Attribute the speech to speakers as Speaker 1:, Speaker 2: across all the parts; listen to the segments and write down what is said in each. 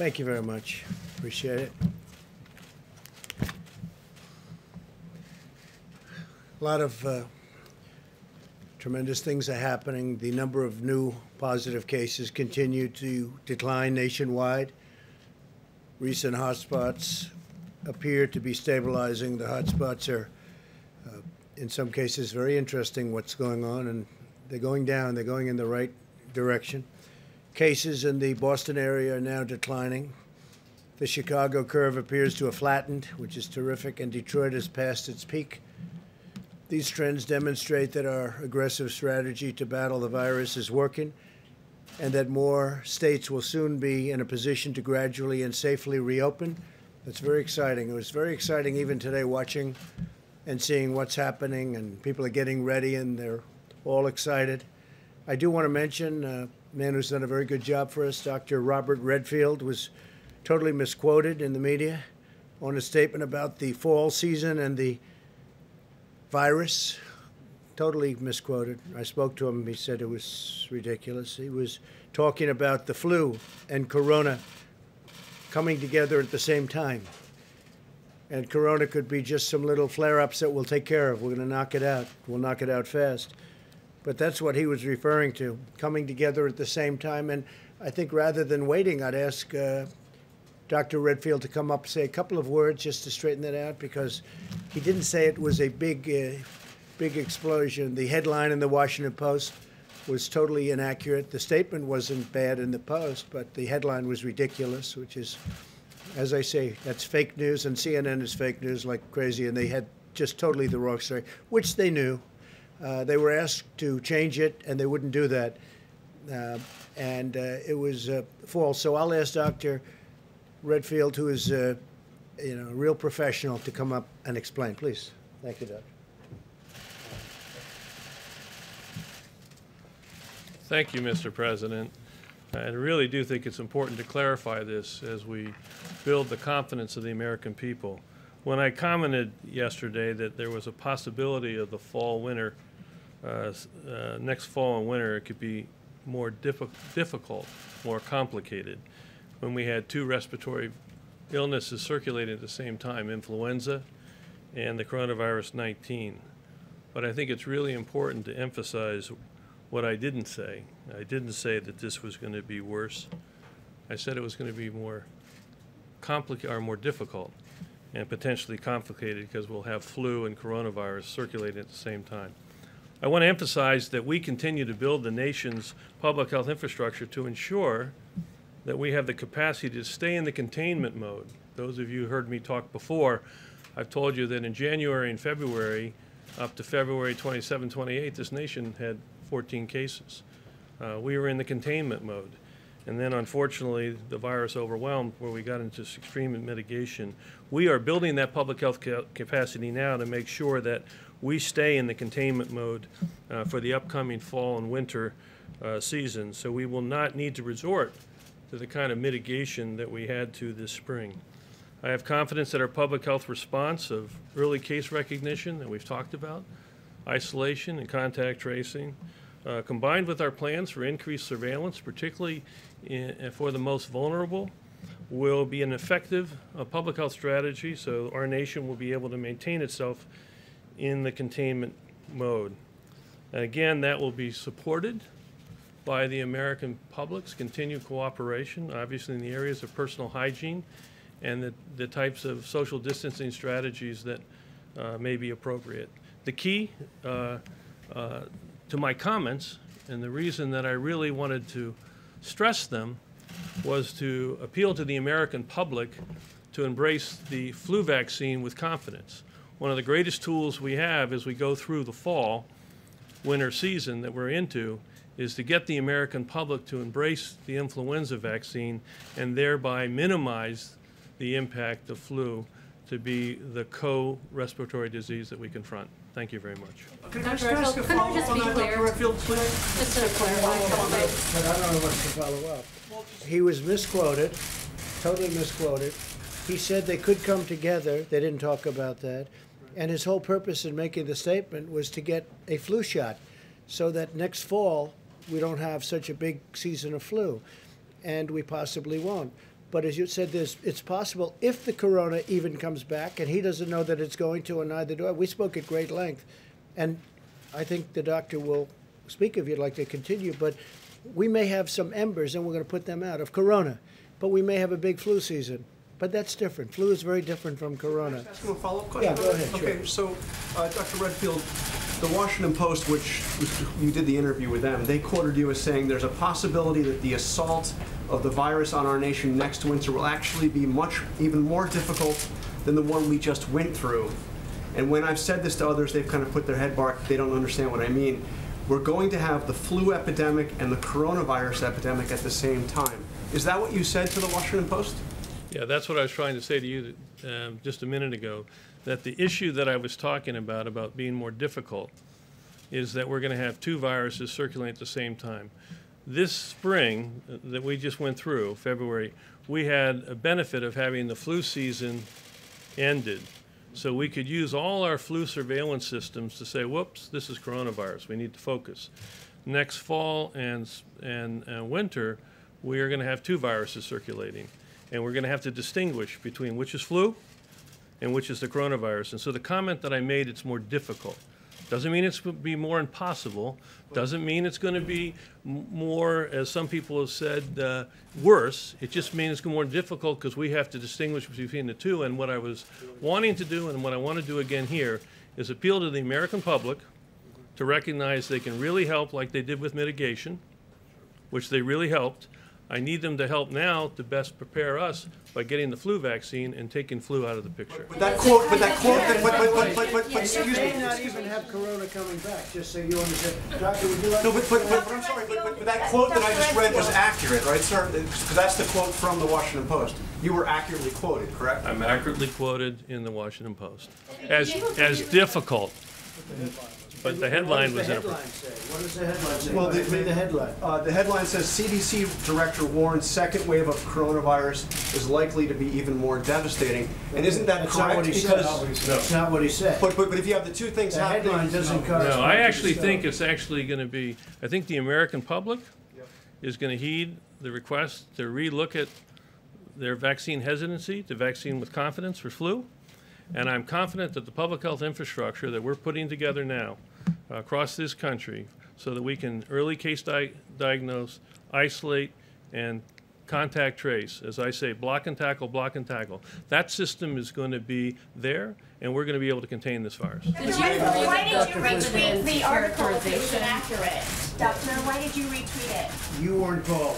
Speaker 1: Thank you very much. Appreciate it. A lot of uh, tremendous things are happening. The number of new positive cases continue to decline nationwide. Recent hotspots appear to be stabilizing. The hotspots are, uh, in some cases, very interesting what's going on, and they're going down. They're going in the right direction. Cases in the Boston area are now declining. The Chicago curve appears to have flattened, which is terrific, and Detroit has passed its peak. These trends demonstrate that our aggressive strategy to battle the virus is working and that more states will soon be in a position to gradually and safely reopen. That's very exciting. It was very exciting even today watching and seeing what's happening, and people are getting ready and they're all excited. I do want to mention uh, man who's done a very good job for us, Dr. Robert Redfield, was totally misquoted in the media on a statement about the fall season and the virus. Totally misquoted. I spoke to him. He said it was ridiculous. He was talking about the flu and corona coming together at the same time. And corona could be just some little flare ups that we'll take care of. We're going to knock it out. We'll knock it out fast. But that's what he was referring to, coming together at the same time. And I think rather than waiting, I'd ask uh, Dr. Redfield to come up, say a couple of words just to straighten that out, because he didn't say it was a big, uh, big explosion. The headline in the Washington Post was totally inaccurate. The statement wasn't bad in the Post, but the headline was ridiculous, which is, as I say, that's fake news, and CNN is fake news like crazy, and they had just totally the wrong story, which they knew. Uh, they were asked to change it, and they wouldn't do that. Uh, and uh, it was uh, false. So I'll ask Dr. Redfield, who is uh, you know, a real professional, to come up and explain. Please. Thank you, Doc.
Speaker 2: Thank you, Mr. President. I really do think it's important to clarify this as we build the confidence of the American people. When I commented yesterday that there was a possibility of the fall winter, uh, uh, next fall and winter, it could be more diffi difficult, more complicated. When we had two respiratory illnesses circulating at the same time, influenza and the coronavirus 19. But I think it's really important to emphasize what I didn't say. I didn't say that this was going to be worse. I said it was going to be more complicated or more difficult and potentially complicated because we'll have flu and coronavirus circulating at the same time. I want to emphasize that we continue to build the nation's public health infrastructure to ensure that we have the capacity to stay in the containment mode. Those of you who heard me talk before, I've told you that in January and February, up to February 27, 28, this nation had 14 cases. Uh, we were in the containment mode. And then unfortunately, the virus overwhelmed where we got into extreme mitigation. We are building that public health ca capacity now to make sure that we stay in the containment mode uh, for the upcoming fall and winter uh, season. So we will not need to resort to the kind of mitigation that we had to this spring. I have confidence that our public health response of early case recognition that we've talked about, isolation and contact tracing, uh, combined with our plans for increased surveillance, particularly in, uh, for the most vulnerable, will be an effective uh, public health strategy so our nation will be able to maintain itself in the containment mode. And again, that will be supported by the American public's continued cooperation, obviously in the areas of personal hygiene and the, the types of social distancing strategies that uh, may be appropriate. The key uh, uh, to my comments, and the reason that I really wanted to stress them, was to appeal to the American public to embrace the flu vaccine with confidence. One of the greatest tools we have as we go through the fall, winter season that we're into is to get the American public to embrace the influenza vaccine and thereby minimize the impact of flu to be the co-respiratory disease that we confront. Thank you very much.
Speaker 3: Could I just ask a follow-up on that, Dr. Redfield, please?
Speaker 4: Just to clarify a couple things.
Speaker 1: But I don't know what to follow up. He was misquoted, totally misquoted. He said they could come together. They didn't talk about that. And his whole purpose in making the statement was to get a flu shot so that next fall we don't have such a big season of flu, and we possibly won't. But as you said, it's possible if the corona even comes back, and he doesn't know that it's going to, and neither do I. We spoke at great length, and I think the doctor will speak if you'd like to continue. But we may have some embers, and we're going to put them out of corona. But we may have a big flu season. But that's different. Flu is very different from corona.
Speaker 5: Ask him a follow-up question?
Speaker 1: Yeah, go ahead, sure.
Speaker 5: Okay, so, uh, Dr. Redfield, the Washington Post, which you did the interview with them, they quoted you as saying there's a possibility that the assault of the virus on our nation next winter will actually be much, even more difficult than the one we just went through. And when I've said this to others, they've kind of put their head back, they don't understand what I mean. We're going to have the flu epidemic and the coronavirus epidemic at the same time. Is that what you said to the Washington Post?
Speaker 2: Yeah, that's what I was trying to say to you um, just a minute ago, that the issue that I was talking about, about being more difficult, is that we're going to have two viruses circulating at the same time. This spring uh, that we just went through, February, we had a benefit of having the flu season ended. So we could use all our flu surveillance systems to say, whoops, this is coronavirus, we need to focus. Next fall and, and, and winter, we are going to have two viruses circulating. And we're going to have to distinguish between which is flu and which is the coronavirus. And so the comment that I made, it's more difficult. Doesn't mean it's going to be more impossible. Doesn't mean it's going to be more, as some people have said, uh, worse. It just means it's more difficult because we have to distinguish between the two. And what I was wanting to do, and what I want to do again here, is appeal to the American public to recognize they can really help, like they did with mitigation, which they really helped. I need them to help now to best prepare us by getting the flu vaccine and taking flu out of the picture.
Speaker 5: But that quote, but that quote, that- but, but, but, but, but, but, excuse me.
Speaker 1: may not even have corona coming back, just so you understand. Doctor, would you like?
Speaker 5: No, but, but, but, but I'm sorry, but, but, but that quote that I just read was accurate, right, sir? Uh, because that's the quote from the Washington Post. You were accurately quoted, correct?
Speaker 2: I'm accurately quoted in the Washington Post as, as difficult. But the headline was
Speaker 1: What
Speaker 2: inappropriate.
Speaker 1: does the headline say? What does the headline say?
Speaker 5: Well, the-
Speaker 1: Read the headline.
Speaker 5: Uh, the headline says CDC Director warns second wave of coronavirus is likely to be even more devastating. And isn't that
Speaker 1: That's not
Speaker 5: correct?
Speaker 1: what he said.
Speaker 5: Because,
Speaker 1: That's not what he said.
Speaker 5: but, but, but if you have the two things
Speaker 1: The
Speaker 5: happening.
Speaker 1: headline doesn't correspond.
Speaker 2: No, I
Speaker 1: to
Speaker 2: actually
Speaker 1: the
Speaker 2: think it's actually going to be, I think the American public is going to heed the request to relook at their vaccine hesitancy to vaccine with confidence for flu. And I'm confident that the public health infrastructure that we're putting together now across this country so that we can early case di- diagnose, isolate, and contact trace, as I say, block and tackle, block and tackle. That system is going to be there, and we're going to be able to contain this virus.
Speaker 4: Did you why did you retweet the article if it was inaccurate? Doctor, why did you retweet it?
Speaker 1: You weren't called.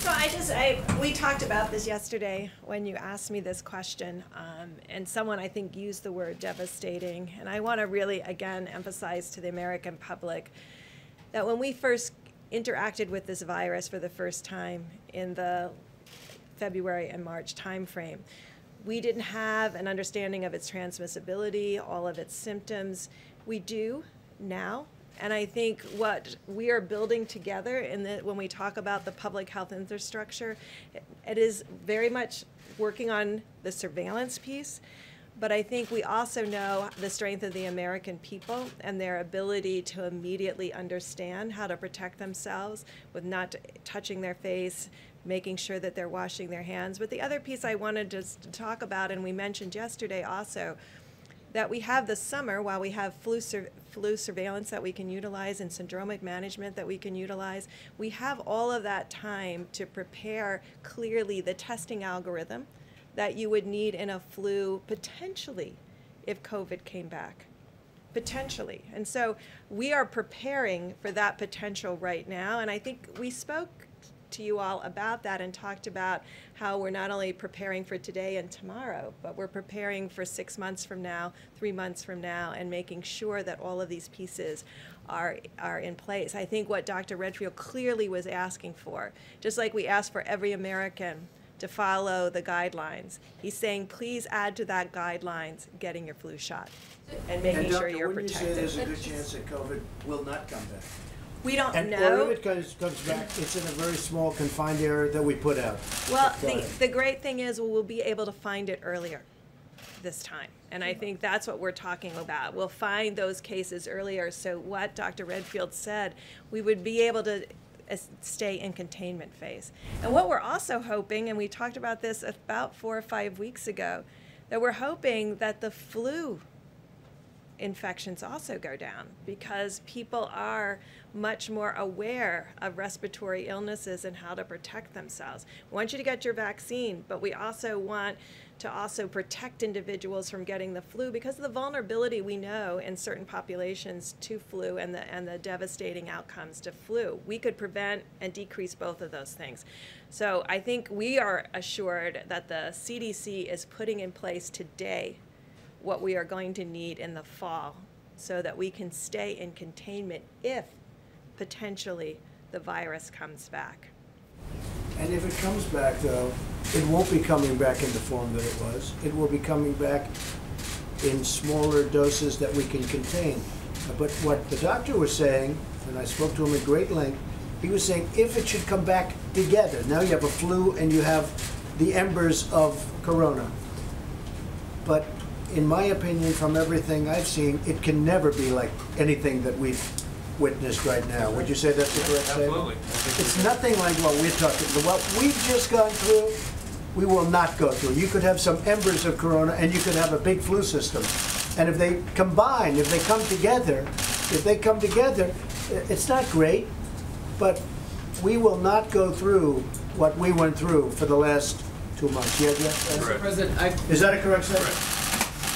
Speaker 6: So I just, I, we talked about this yesterday when you asked me this question, um, and someone I think used the word devastating. And I want to really, again, emphasize to the American public that when we first interacted with this virus for the first time in the February and March timeframe. We didn't have an understanding of its transmissibility, all of its symptoms. We do now. And I think what we are building together the, when we talk about the public health infrastructure, it- it is very much working on the surveillance piece. But I think we also know the strength of the American people and their ability to immediately understand how to protect themselves with not touching their face, making sure that they're washing their hands. But the other piece I wanted to talk about, and we mentioned yesterday also, that we have this summer while we have flu, sur- flu surveillance that we can utilize and syndromic management that we can utilize. We have all of that time to prepare clearly the testing algorithm that you would need in a flu potentially if COVID came back. Potentially. And so we are preparing for that potential right now. And I think we spoke to you all about that and talked about how we're not only preparing for today and tomorrow, but we're preparing for six months from now, three months from now, and making sure that all of these pieces are, are in place. I think what Dr. Redfield clearly was asking for, just like we ask for every American to follow the guidelines, he's saying, please add to that guidelines getting your flu shot and making
Speaker 1: And
Speaker 6: sure
Speaker 1: doctor,
Speaker 6: you're
Speaker 1: wouldn't you say there's a good chance that COVID will not come back?
Speaker 6: We don't
Speaker 1: And,
Speaker 6: know.
Speaker 1: or if it comes, comes back, it's in a very small confined area that we put out.
Speaker 6: Well, the, the great thing is we'll be able to find it earlier this time. And I think that's what we're talking about. We'll find those cases earlier. So what Dr. Redfield said, we would be able to is stay in containment phase. And what we're also hoping, and we talked about this about four or five weeks ago, that we're hoping that the flu infections also go down because people are much more aware of respiratory illnesses and how to protect themselves. We want you to get your vaccine, but we also want to also protect individuals from getting the flu because of the vulnerability we know in certain populations to flu and the and the devastating outcomes to flu. We could prevent and decrease both of those things. So I think we are assured that the CDC is putting in place today what we are going to need in the fall so that we can stay in containment if potentially the virus comes back.
Speaker 1: And if it comes back, though, it won't be coming back in the form that it was. It will be coming back in smaller doses that we can contain. But what the doctor was saying, and I spoke to him at great length, he was saying if it should come back together, now you have a flu and you have the embers of corona. But in my opinion, from everything I've seen, it can never be like anything that we've witnessed right now. Would you say that's the correct statement?
Speaker 2: Absolutely.
Speaker 1: It's nothing like what we're talking, what we've just gone through, we will not go through. You could have some embers of corona and you could have a big flu system. And if they combine, if they come together, if they come together, it's not great, but we will not go through what we went through for the last two months. Yeah, yeah?
Speaker 7: Mr. President, I,
Speaker 1: Is that a correct statement?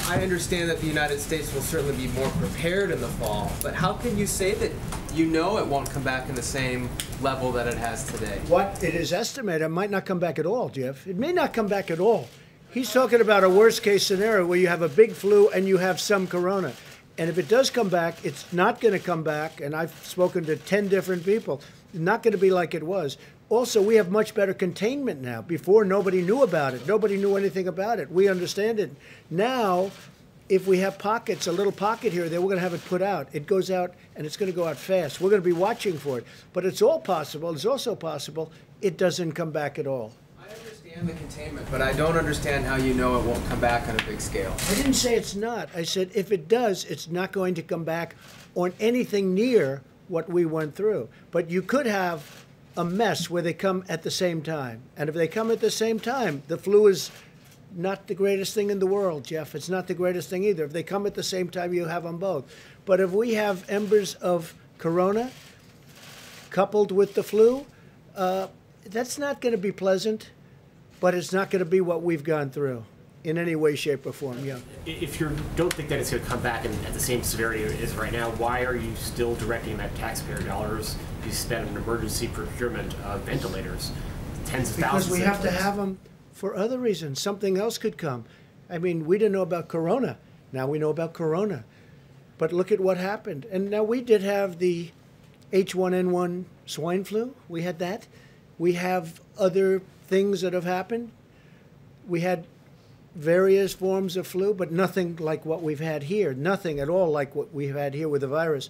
Speaker 7: I understand that the United States will certainly be more prepared in the fall, but how can you say that you know it won't come back in the same level that it has today?
Speaker 1: What it is estimated, it might not come back at all, Jeff. It may not come back at all. He's talking about a worst case scenario where you have a big flu and you have some corona. And if it does come back, it's not going to come back. And I've spoken to 10 different people. It's not going to be like it was. Also, we have much better containment now. Before, nobody knew about it. Nobody knew anything about it. We understand it. Now, if we have pockets, a little pocket here, there, we're going to have it put out. It goes out and it's going to go out fast. We're going to be watching for it. But it's all possible. It's also possible it doesn't come back at all.
Speaker 7: I understand the containment, but I don't understand how you know it won't come back on a big scale.
Speaker 1: I didn't say it's not. I said if it does, it's not going to come back on anything near what we went through. But you could have a mess where they come at the same time. And if they come at the same time, the flu is not the greatest thing in the world, Jeff. It's not the greatest thing either. If they come at the same time, you have them both. But if we have embers of corona coupled with the flu, uh, that's not going to be pleasant, but it's not going to be what we've gone through in any way, shape, or form. Yeah.
Speaker 8: If you don't think that it's going to come back in, at the same severity it is right now, why are you still directing that taxpayer dollars to spend on emergency procurement of ventilators, tens of thousands?
Speaker 1: Because
Speaker 8: we
Speaker 1: have to have them for other reasons. Something else could come. I mean, we didn't know about Corona. Now we know about Corona. But look at what happened. And now we did have the H1N1 swine flu. We had that. We have other things that have happened. We had various forms of flu, but nothing like what we've had here. Nothing at all like what we've had here with the virus.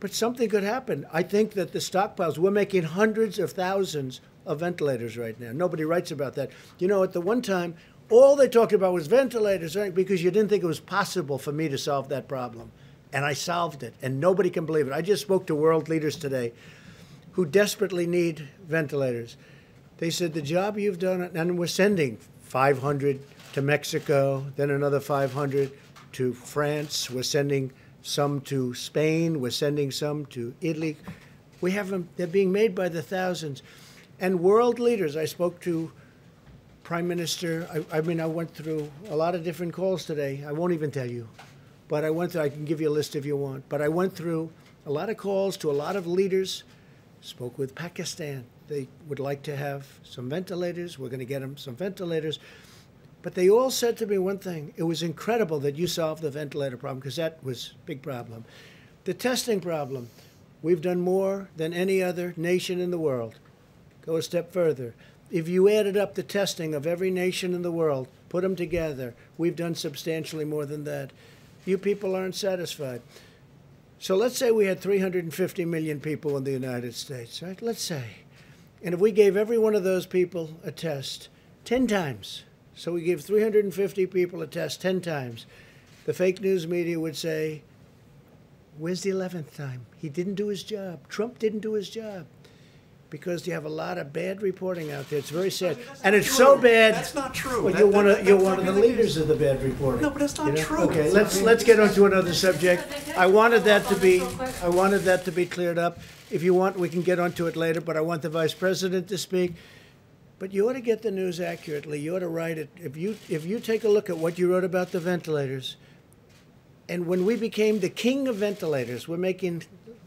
Speaker 1: But something could happen. I think that the stockpiles, we're making hundreds of thousands of ventilators right now. Nobody writes about that. You know, at the one time, all they talked about was ventilators, right? Because you didn't think it was possible for me to solve that problem. And I solved it, and nobody can believe it. I just spoke to world leaders today who desperately need ventilators. They said, The job you've done, and we're sending 500 to Mexico, then another 500 to France. We're sending some to Spain. We're sending some to Italy. We have them, they're being made by the thousands. And world leaders, I spoke to Prime Minister, I, I mean, I went through a lot of different calls today. I won't even tell you. But I went through, I can give you a list if you want. But I went through a lot of calls to a lot of leaders, spoke with Pakistan. They would like to have some ventilators. We're going to get them some ventilators. But they all said to me one thing it was incredible that you solved the ventilator problem because that was a big problem. The testing problem, we've done more than any other nation in the world. Go a step further. If you added up the testing of every nation in the world, put them together, we've done substantially more than that. You people aren't satisfied. So let's say we had 350 million people in the United States, right? Let's say. And if we gave every one of those people a test 10 times, so we gave 350 people a test 10 times, the fake news media would say, Where's the 11th time? He didn't do his job. Trump didn't do his job. because you have a lot of bad reporting out there. It's very sad,
Speaker 5: That's
Speaker 1: and it's so bad.
Speaker 5: That's not true.
Speaker 1: Well,
Speaker 5: That-
Speaker 1: you're
Speaker 5: that-
Speaker 1: one of you're one of the
Speaker 5: really is-
Speaker 1: leaders of the bad reporting.
Speaker 5: No, but that's not
Speaker 1: you know?
Speaker 5: true.
Speaker 1: Okay, let's let's get on to another subject. I wanted that to be
Speaker 3: this real quick?
Speaker 1: I wanted that to be cleared up. If you want, we can get onto it later. But I want the vice president to speak. But you ought to get the news accurately. You ought to write it. If you if you take a look at what you wrote about the ventilators, and when we became the king of ventilators, we're making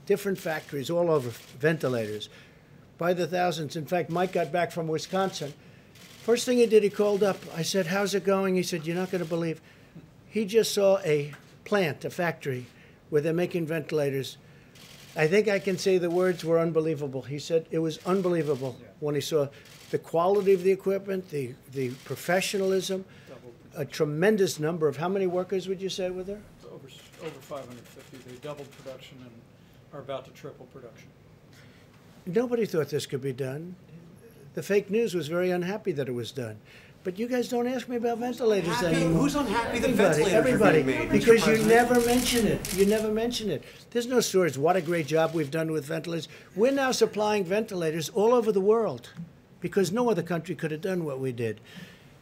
Speaker 1: different factories all over ventilators by the thousands. In fact, Mike got back from Wisconsin. First thing he did, he called up. I said, How's it going? He said, You're not going to believe. He just saw a plant, a factory, where they're making ventilators. I think I can say the words were unbelievable. He said it was unbelievable when he saw the quality of the equipment, the, the professionalism, a tremendous number of how many workers would you say were there?
Speaker 9: over, over 550. They doubled production and are about to triple production.
Speaker 1: Nobody thought this could be done. The fake news was very unhappy that it was done. But you guys don't ask me about ventilators
Speaker 5: Happy-
Speaker 1: anymore.
Speaker 5: Who's unhappy that
Speaker 1: Everybody,
Speaker 5: ventilators are
Speaker 1: everybody,
Speaker 5: being made? Mr.
Speaker 1: because you
Speaker 5: President?
Speaker 1: never mention it. You never mention it. There's no stories. What a great job we've done with ventilators. We're now supplying ventilators all over the world because no other country could have done what we did.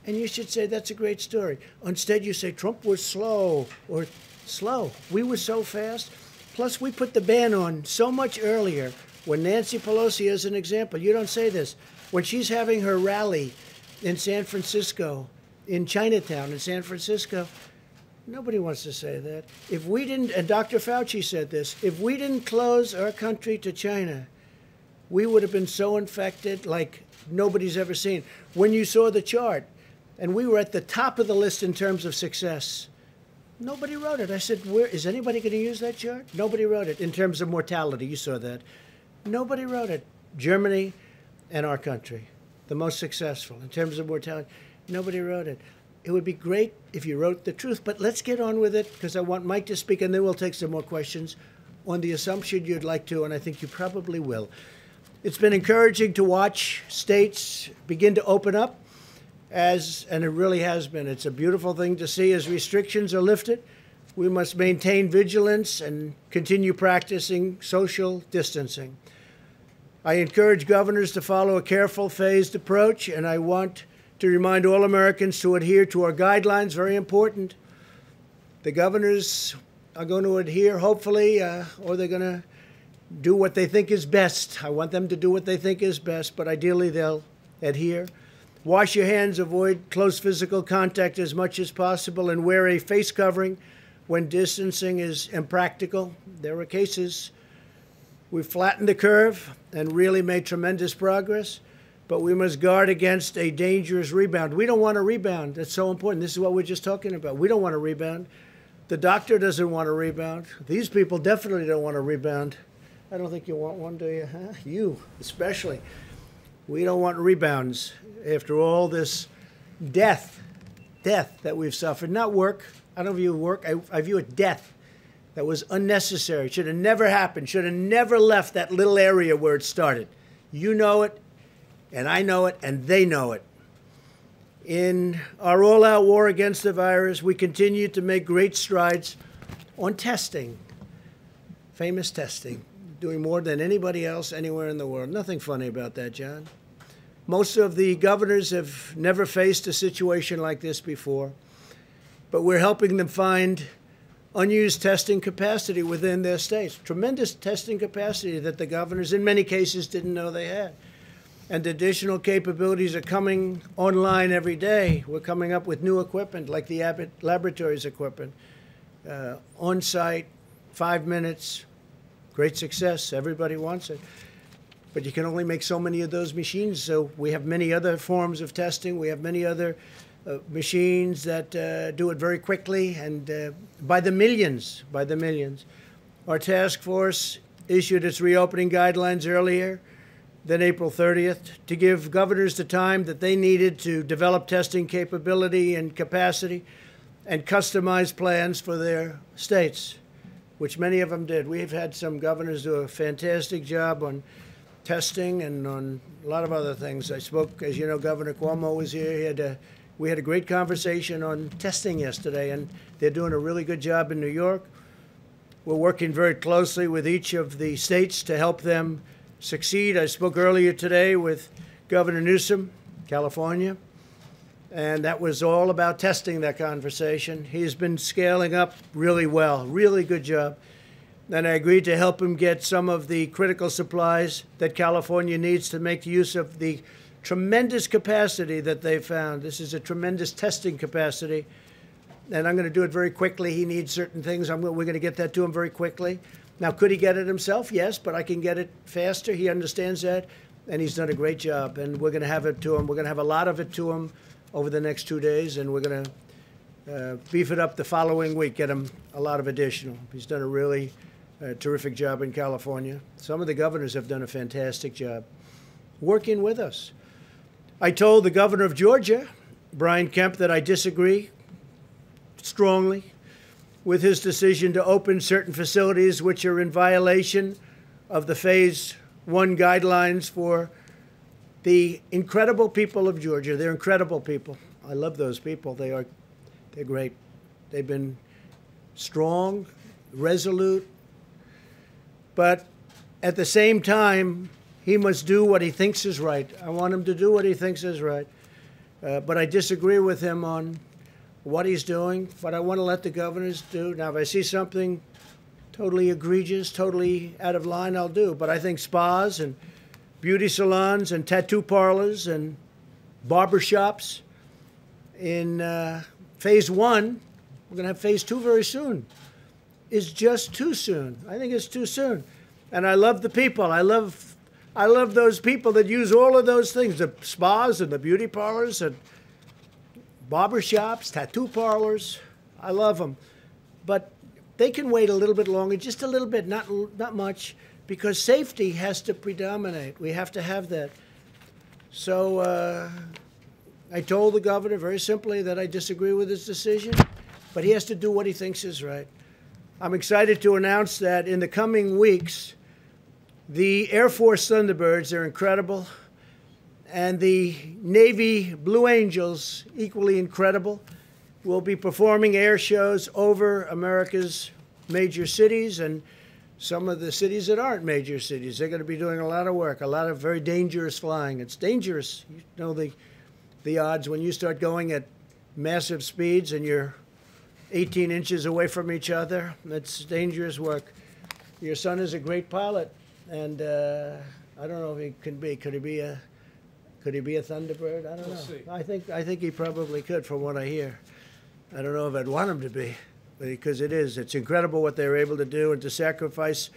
Speaker 1: And you should say that's a great story. Instead, you say Trump was slow or slow. We were so fast. Plus, we put the ban on so much earlier. When Nancy Pelosi, as an example, you don't say this. When she's having her rally in San Francisco, in Chinatown, in San Francisco, nobody wants to say that. If we didn't, and Dr. Fauci said this, if we didn't close our country to China, we would have been so infected like nobody's ever seen. When you saw the chart, and we were at the top of the list in terms of success, nobody wrote it. I said, "Where is anybody going to use that chart?" Nobody wrote it in terms of mortality. You saw that. Nobody wrote it. Germany and our country, the most successful in terms of mortality. Nobody wrote it. It would be great if you wrote the truth, but let's get on with it because I want Mike to speak, and then we'll take some more questions on the assumption you'd like to, and I think you probably will. It's been encouraging to watch states begin to open up, as and it really has been. It's a beautiful thing to see as restrictions are lifted. We must maintain vigilance and continue practicing social distancing. I encourage governors to follow a careful, phased approach, and I want to remind all Americans to adhere to our guidelines, very important. The governors are going to adhere, hopefully, uh, or they're going to do what they think is best. I want them to do what they think is best, but ideally they'll adhere. Wash your hands, avoid close physical contact as much as possible, and wear a face covering when distancing is impractical. There are cases We've flattened the curve and really made tremendous progress, but we must guard against a dangerous rebound. We don't want a rebound. That's so important. This is what we're just talking about. We don't want a rebound. The doctor doesn't want a rebound. These people definitely don't want a rebound. I don't think you want one, do you? Huh? You, especially. We don't want rebounds after all this death, death that we've suffered. Not work. I don't view work. I, I view it death that was unnecessary. Should have never happened. Should have never left that little area where it started. You know it, and I know it, and they know it. In our all out war against the virus, we continue to make great strides on testing, famous testing, doing more than anybody else anywhere in the world. Nothing funny about that, John. Most of the governors have never faced a situation like this before, but we're helping them find unused testing capacity within their states. Tremendous testing capacity that the governors, in many cases, didn't know they had. And additional capabilities are coming online every day. We're coming up with new equipment like the Abbott Laboratories equipment, uh, on site, five minutes, great success. Everybody wants it. But you can only make so many of those machines, so we have many other forms of testing. We have many other uh, machines that uh, do it very quickly and uh, by the millions, by the millions. Our task force issued its reopening guidelines earlier than April 30th to give governors the time that they needed to develop testing capability and capacity and customize plans for their states, which many of them did. We've had some governors do a fantastic job on testing and on a lot of other things. I spoke, as you know, Governor Cuomo was here. He had a we had a great conversation on testing yesterday, and they're doing a really good job in New York. We're working very closely with each of the states to help them succeed. I spoke earlier today with Governor Newsom, California, and that was all about testing that conversation. He's been scaling up really well, really good job. And I agreed to help him get some of the critical supplies that California needs to make use of the tremendous capacity that they found. This is a tremendous testing capacity. And I'm going to do it very quickly. He needs certain things. I'm, we're going to get that to him very quickly. Now, could he get it himself? Yes, but I can get it faster. He understands that, and he's done a great job. And we're going to have it to him. We're going to have a lot of it to him over the next two days, and we're going to uh, beef it up the following week, get him a lot of additional. He's done a really uh, terrific job in California. Some of the governors have done a fantastic job working with us. I told the governor of Georgia, Brian Kemp, that I disagree strongly with his decision to open certain facilities which are in violation of the phase one guidelines for the incredible people of Georgia. They're incredible people. I love those people. They are they're great. They've been strong, resolute, but at the same time, he must do what he thinks is right. I want him to do what he thinks is right. Uh, but I disagree with him on what he's doing, but I want to let the governors do. Now, if I see something totally egregious, totally out of line, I'll do. But I think spas and beauty salons and tattoo parlors and barber shops in uh, phase one, we're going to have phase two very soon, is just too soon. I think it's too soon. And I love the people. I love, I love those people that use all of those things the spas and the beauty parlors and barber shops, tattoo parlors. I love them. But they can wait a little bit longer, just a little bit, not, not much, because safety has to predominate. We have to have that. So uh, I told the governor very simply that I disagree with his decision, but he has to do what he thinks is right. I'm excited to announce that in the coming weeks, the Air Force Thunderbirds, they're incredible, and the Navy Blue Angels, equally incredible, will be performing air shows over America's major cities and some of the cities that aren't major cities. They're going to be doing a lot of work, a lot of very dangerous flying. It's dangerous. You know the, the odds when you start going at massive speeds and you're 18 inches away from each other. It's dangerous work. Your son is a great pilot, and uh, I don't know if he can be. Could he be a? Could he be a Thunderbird? I don't
Speaker 9: We'll
Speaker 1: know.
Speaker 9: see.
Speaker 1: I think I think he probably could, from what I hear. I don't know if I'd want him to be, because it is. It's incredible what they're able to do, and to sacrifice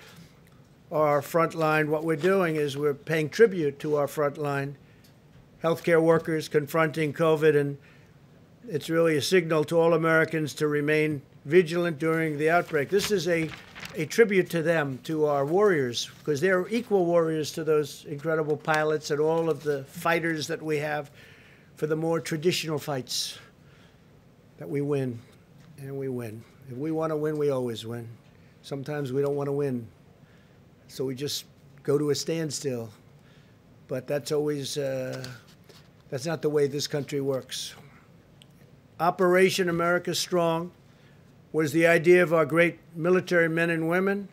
Speaker 1: our front line. What we're doing is we're paying tribute to our front line, healthcare workers confronting COVID, and it's really a signal to all Americans to remain vigilant during the outbreak. This is a, a tribute to them, to our warriors, because they're equal warriors to those incredible pilots and all of the fighters that we have for the more traditional fights that we win, and we win. If we want to win, we always win. Sometimes we don't want to win, so we just go to a standstill. But that's always uh, that's not the way this country works. Operation America Strong was the idea of our great military men and women,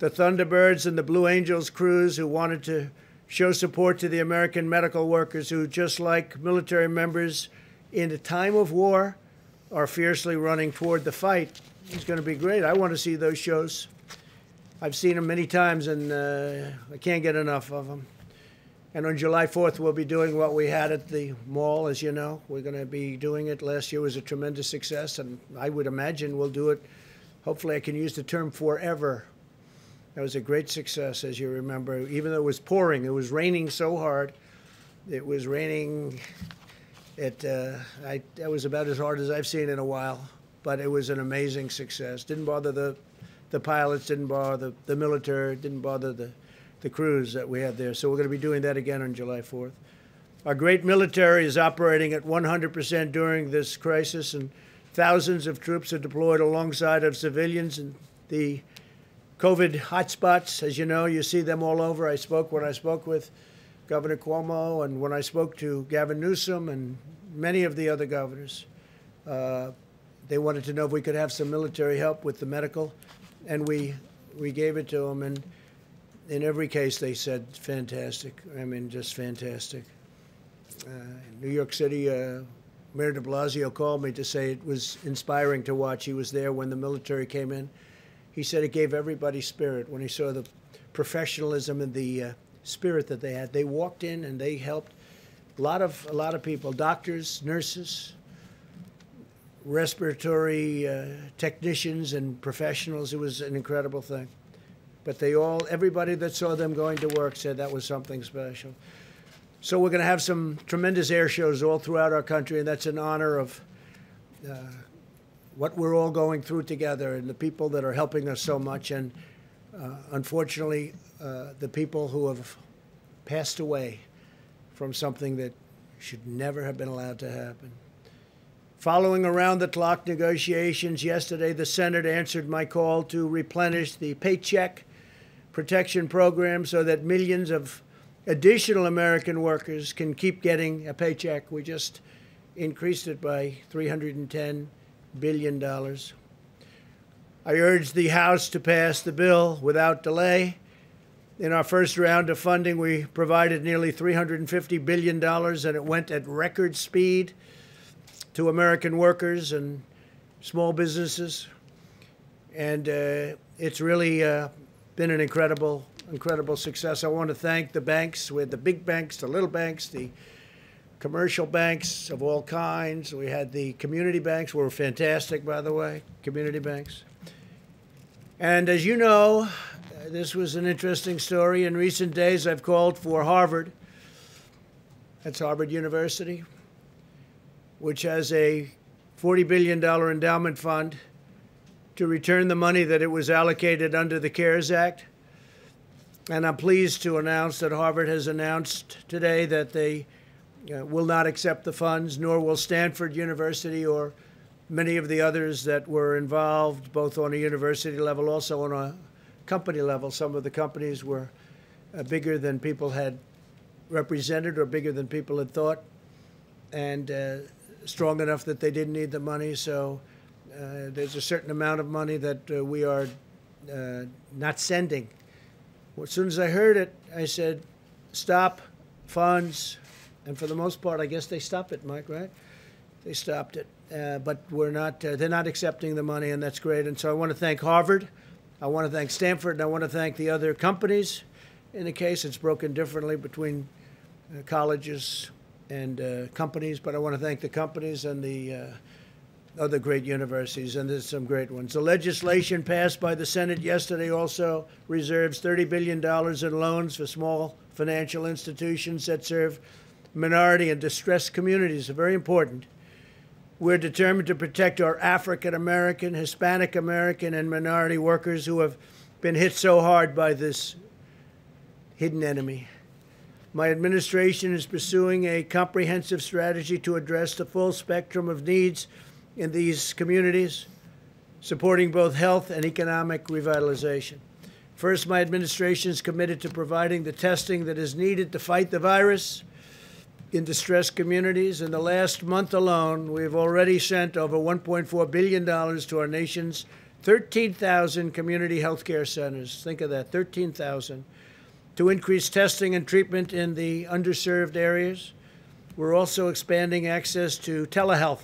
Speaker 1: the Thunderbirds and the Blue Angels crews who wanted to show support to the American medical workers who, just like military members in a time of war, are fiercely running toward the fight. It's going to be great. I want to see those shows. I've seen them many times, and uh, I can't get enough of them. And on July 4th, we'll be doing what we had at the mall, as you know. We're going to be doing it. Last year was a tremendous success, and I would imagine we'll do it. Hopefully, I can use the term forever. That was a great success, as you remember. Even though it was pouring, it was raining so hard. It was raining. It uh, I, that was about as hard as I've seen in a while, but it was an amazing success. Didn't bother the, the pilots, didn't bother the, the military, didn't bother the, the crews that we had there. So we're going to be doing that again on July 4th. Our great military is operating at 100% during this crisis, and thousands of troops are deployed alongside of civilians. And the COVID hotspots, as you know, you see them all over. I spoke when I spoke with Governor Cuomo and when I spoke to Gavin Newsom and many of the other governors. Uh, they wanted to know if we could have some military help with the medical, and we we gave it to them. And in every case, they said fantastic. I mean, just fantastic. Uh, New York City, uh, Mayor de Blasio called me to say it was inspiring to watch. He was there when the military came in. He said it gave everybody spirit when he saw the professionalism and the uh, spirit that they had. They walked in and they helped a lot of a lot of people, doctors, nurses, respiratory uh, technicians, and professionals. It was an incredible thing. But they all, everybody that saw them going to work said that was something special. So we're going to have some tremendous air shows all throughout our country, and that's in honor of uh, what we're all going through together and the people that are helping us so much. And uh, unfortunately, uh, the people who have passed away from something that should never have been allowed to happen. Following around the clock negotiations yesterday, the Senate answered my call to replenish the Paycheck Protection Program so that millions of additional American workers can keep getting a paycheck. We just increased it by $310 billion. I urge the House to pass the bill without delay. In our first round of funding, we provided nearly $350 billion, and it went at record speed to American workers and small businesses. And uh, it's really uh, been an incredible, incredible success. I want to thank the banks. We had the big banks, the little banks, the commercial banks of all kinds. We had the community banks, were fantastic, by the way, community banks. And as you know, this was an interesting story. In recent days, I've called for Harvard, that's Harvard University, which has a $40 billion endowment fund to return the money that it was allocated under the CARES Act. And I'm pleased to announce that Harvard has announced today that they uh, will not accept the funds, nor will Stanford University or many of the others that were involved, both on a university level, also on a company level. Some of the companies were uh, bigger than people had represented or bigger than people had thought, and uh, strong enough that they didn't need the money. So there's a certain amount of money that uh, we are uh, not sending. As soon as I heard it, I said, stop funds. And for the most part, I guess they stopped it, Mike, right? They stopped it. Uh, but we're not, uh, they're not accepting the money, and that's great. And so I want to thank Harvard. I want to thank Stanford, and I want to thank the other companies. In the case, it's broken differently between uh, colleges and uh, companies, but I want to thank the companies and the uh, other great universities, and there's some great ones. The legislation passed by the Senate yesterday also reserves $30 billion in loans for small financial institutions that serve minority and distressed communities. Very important. We're determined to protect our African American, Hispanic American, and minority workers who have been hit so hard by this hidden enemy. My administration is pursuing a comprehensive strategy to address the full spectrum of needs in these communities, supporting both health and economic revitalization. First, my administration is committed to providing the testing that is needed to fight the virus in distressed communities. In the last month alone, we've already sent over $1.4 billion to our nation's 13,000 community health care centers. Think of that 13,000 to increase testing and treatment in the underserved areas. We're also expanding access to telehealth.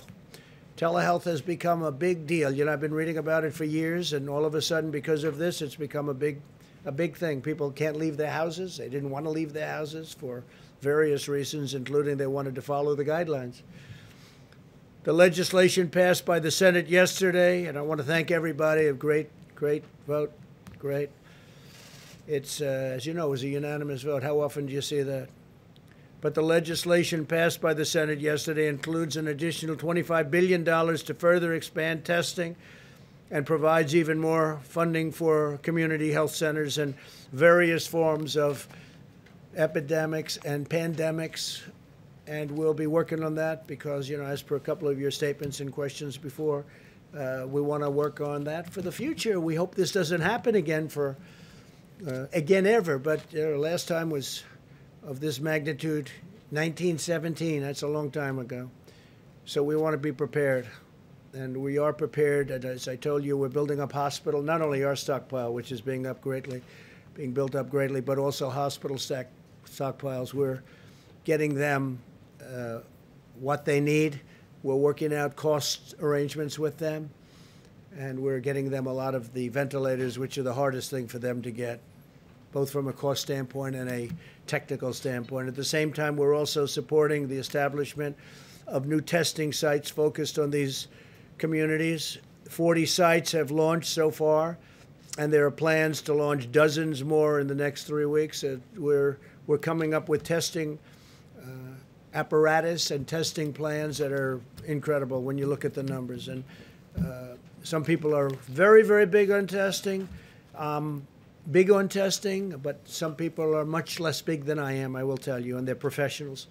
Speaker 1: Telehealth has become a big deal. You know, I've been reading about it for years, and all of a sudden, because of this, it's become a big, a big thing. People can't leave their houses. They didn't want to leave their houses for various reasons, including they wanted to follow the guidelines. The legislation passed by the Senate yesterday, and I want to thank everybody. A great, great vote. Great. It's, uh, as you know, it was a unanimous vote. How often do you see that? But the legislation passed by the Senate yesterday includes an additional $25 billion to further expand testing and provides even more funding for community health centers and various forms of epidemics and pandemics. And we'll be working on that because, you know, as per a couple of your statements and questions before, uh, we want to work on that for the future. We hope this doesn't happen again for uh, again ever. But uh, last time was of this magnitude, 1917. That's a long time ago. So we want to be prepared. And we are prepared. And as I told you, we're building up hospital, not only our stockpile, which is being up greatly, being built up greatly, but also hospital stockpiles. We're getting them uh, what they need. We're working out cost arrangements with them, and we're getting them a lot of the ventilators, which are the hardest thing for them to get, both from a cost standpoint and a technical standpoint. At the same time, we're also supporting the establishment of new testing sites focused on these communities. 40 sites have launched so far, and there are plans to launch dozens more in the next three weeks. Uh, we're, we're coming up with testing uh, apparatus and testing plans that are incredible when you look at the numbers. And uh, some people are very, very big on testing. Um, big on testing, but some people are much less big than I am, I will tell you, and they're professionals.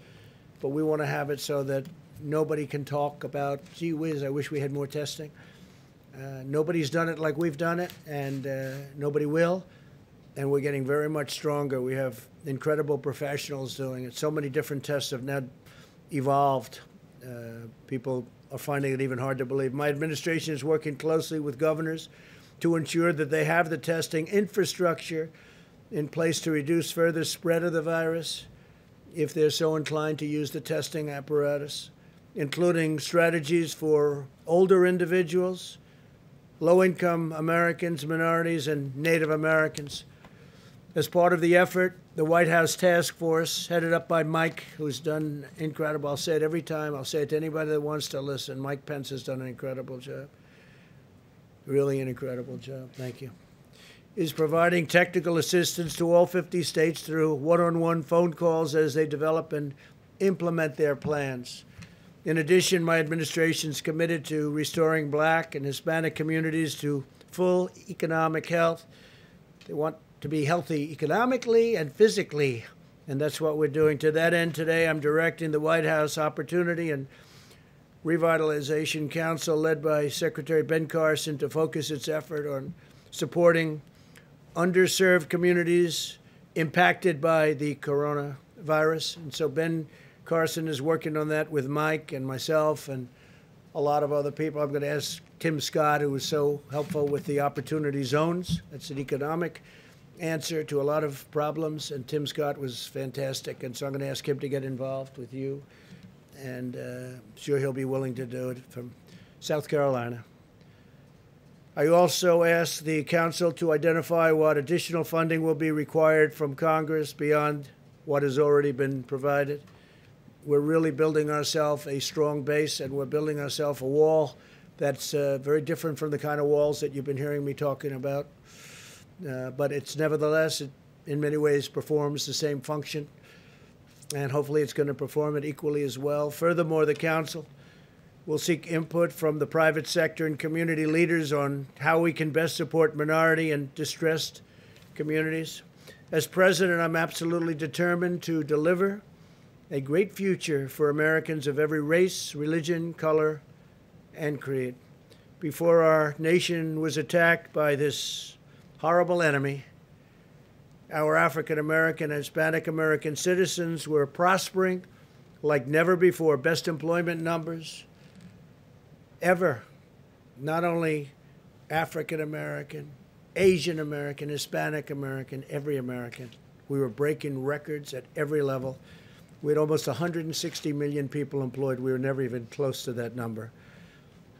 Speaker 1: But we want to have it so that nobody can talk about, gee whiz, I wish we had more testing. Uh, nobody's done it like we've done it, and uh, nobody will. And we're getting very much stronger. We have incredible professionals doing it. So many different tests have now evolved. Uh, people are finding it even hard to believe. My administration is working closely with governors to ensure that they have the testing infrastructure in place to reduce further spread of the virus if they're so inclined to use the testing apparatus, including strategies for older individuals, low income Americans, minorities, and Native Americans. As part of the effort, the White House Task Force, headed up by Mike, who's done incredible. I'll say it every time. I'll say it to anybody that wants to listen. Mike Pence has done an incredible job. Really an incredible job. Thank you. Is providing technical assistance to all 50 states through one on one phone calls as they develop and implement their plans. In addition, my administration is committed to restoring black and Hispanic communities to full economic health. They want to be healthy economically and physically, and that's what we're doing. To that end, today I'm directing the White House Opportunity and Revitalization Council, led by Secretary Ben Carson, to focus its effort on supporting underserved communities impacted by the coronavirus. And so Ben Carson is working on that with Mike and myself and a lot of other people. I'm going to ask Tim Scott, who was so helpful with the opportunity zones. That's an economic answer to a lot of problems, and Tim Scott was fantastic. And so I'm going to ask him to get involved with you, and uh, sure he'll be willing to do it from South Carolina. I also asked the council to identify what additional funding will be required from Congress beyond what has already been provided we're really building ourselves a strong base and we're building ourselves a wall that's uh, very different from the kind of walls that you've been hearing me talking about. Uh, but it's nevertheless, it in many ways performs the same function. And hopefully it's going to perform it equally as well. Furthermore, the Council will seek input from the private sector and community leaders on how we can best support minority and distressed communities. As president, I'm absolutely determined to deliver a great future for Americans of every race, religion, color, and creed. Before our nation was attacked by this horrible enemy, our African American and Hispanic American citizens were prospering like never before. Best employment numbers ever. Not only African American, Asian American, Hispanic American, every American. We were breaking records at every level. We had almost 160 million people employed. We were never even close to that number.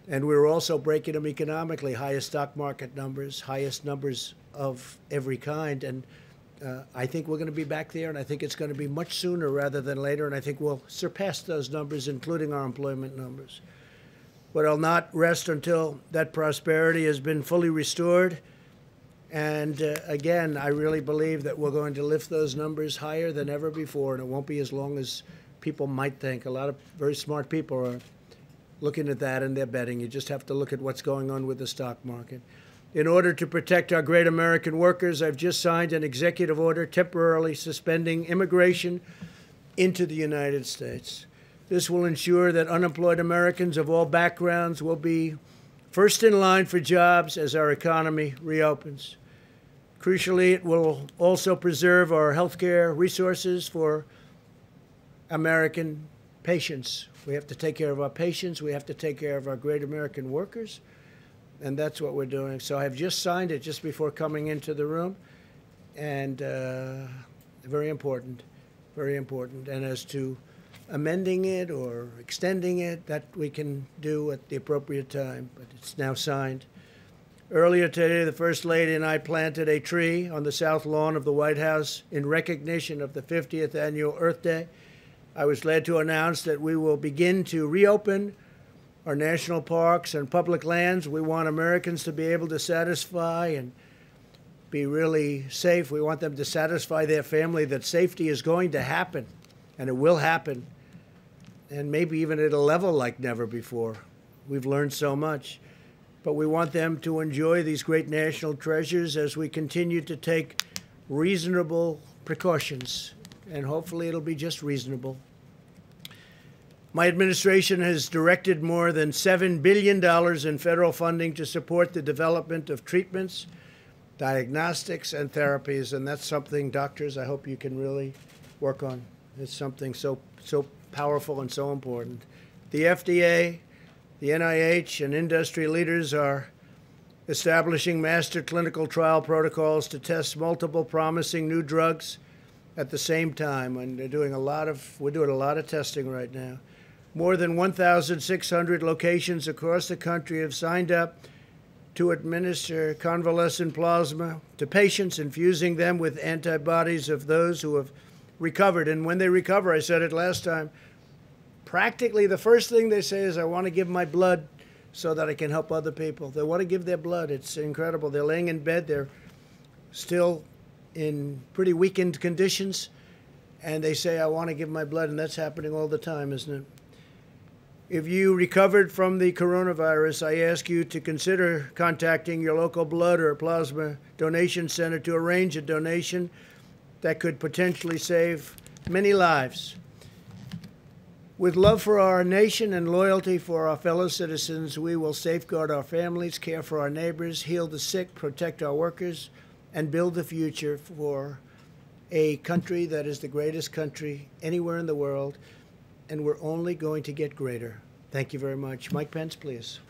Speaker 1: And we were also breaking them economically, highest stock market numbers, highest numbers of every kind. And uh, I think we're going to be back there, and I think it's going to be much sooner rather than later. And I think we'll surpass those numbers, including our employment numbers. But I'll not rest until that prosperity has been fully restored and uh, again, I really believe that we're going to lift those numbers higher than ever before, and it won't be as long as people might think. A lot of very smart people are looking at that and they're betting. You just have to look at what's going on with the stock market. In order to protect our great American workers, I've just signed an executive order temporarily suspending immigration into the United States. This will ensure that unemployed Americans of all backgrounds will be first in line for jobs as our economy reopens. Crucially, it will also preserve our healthcare resources for American patients. We have to take care of our patients. We have to take care of our great American workers. And that's what we're doing. So I've just signed it just before coming into the room. and uh, very important, very important. And as to amending it or extending it, that we can do at the appropriate time, but it's now signed. Earlier today, the First Lady and I planted a tree on the south lawn of the White House in recognition of the 50th annual Earth Day. I was led to announce that we will begin to reopen our national parks and public lands. We want Americans to be able to satisfy and be really safe. We want them to satisfy their family that safety is going to happen, and it will happen, and maybe even at a level like never before. We've learned so much. But we want them to enjoy these great national treasures as we continue to take reasonable precautions, and hopefully it'll be just reasonable. My administration has directed more than $7 billion in federal funding to support the development of treatments, diagnostics, and therapies, and that's something, doctors, I hope you can really work on. It's something so, so powerful and so important. The FDA, the NIH, and industry leaders are establishing master clinical trial protocols to test multiple promising new drugs at the same time, and they're doing a lot of, we're doing a lot of testing right now. More than 1,600 locations across the country have signed up to administer convalescent plasma to patients, infusing them with antibodies of those who have recovered. And when they recover, I said it last time, practically the first thing they say is, I want to give my blood so that I can help other people. They want to give their blood. It's incredible. They're laying in bed, they're still in pretty weakened conditions, and they say, I want to give my blood, and that's happening all the time, isn't it? If you recovered from the coronavirus, I ask you to consider contacting your local blood or plasma donation center to arrange a donation that could potentially save many lives. With love for our nation and loyalty for our fellow citizens, we will safeguard our families, care for our neighbors, heal the sick, protect our workers, and build the future for a country that is the greatest country anywhere in the world and we're only going to get greater. Thank you very much. Mike Pence, please.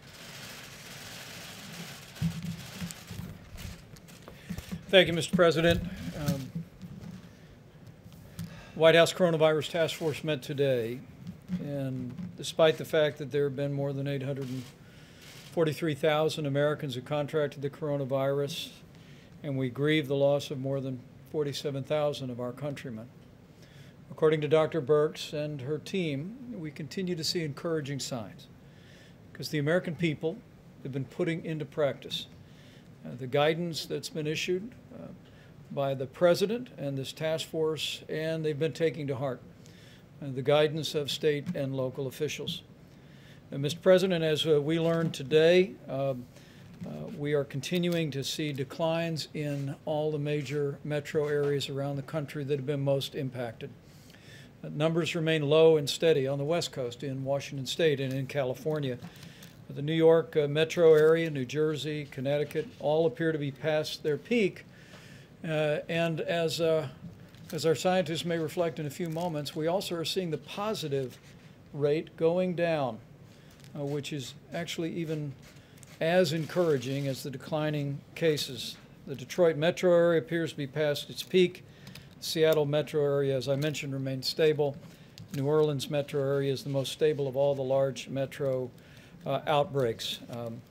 Speaker 9: Thank you, Mr. President. Um, White House Coronavirus Task Force met today, and despite the fact that there have been more than 843,000 Americans who contracted the coronavirus, and we grieve the loss of more than 47,000 of our countrymen. According to Dr. Birx and her team, we continue to see encouraging signs because the American people have been putting into practice uh, the guidance that's been issued uh, by the President and this task force, and they've been taking to heart uh, the guidance of state and local officials. Mr. President, as uh, we learned today, um, uh, we are continuing to see declines in all the major metro areas around the country that have been most impacted. Numbers remain low and steady on the West Coast in Washington State and in California. The New York uh, metro area, New Jersey, Connecticut, all appear to be past their peak. Uh, and as, uh, as our scientists may reflect in a few moments, we also are seeing the positive rate going down, uh, which is actually even as encouraging as the declining cases. The Detroit metro area appears to be past its peak. Seattle metro area, as I mentioned, remains stable. New Orleans metro area is the most stable of all the large metro uh, outbreaks. Um,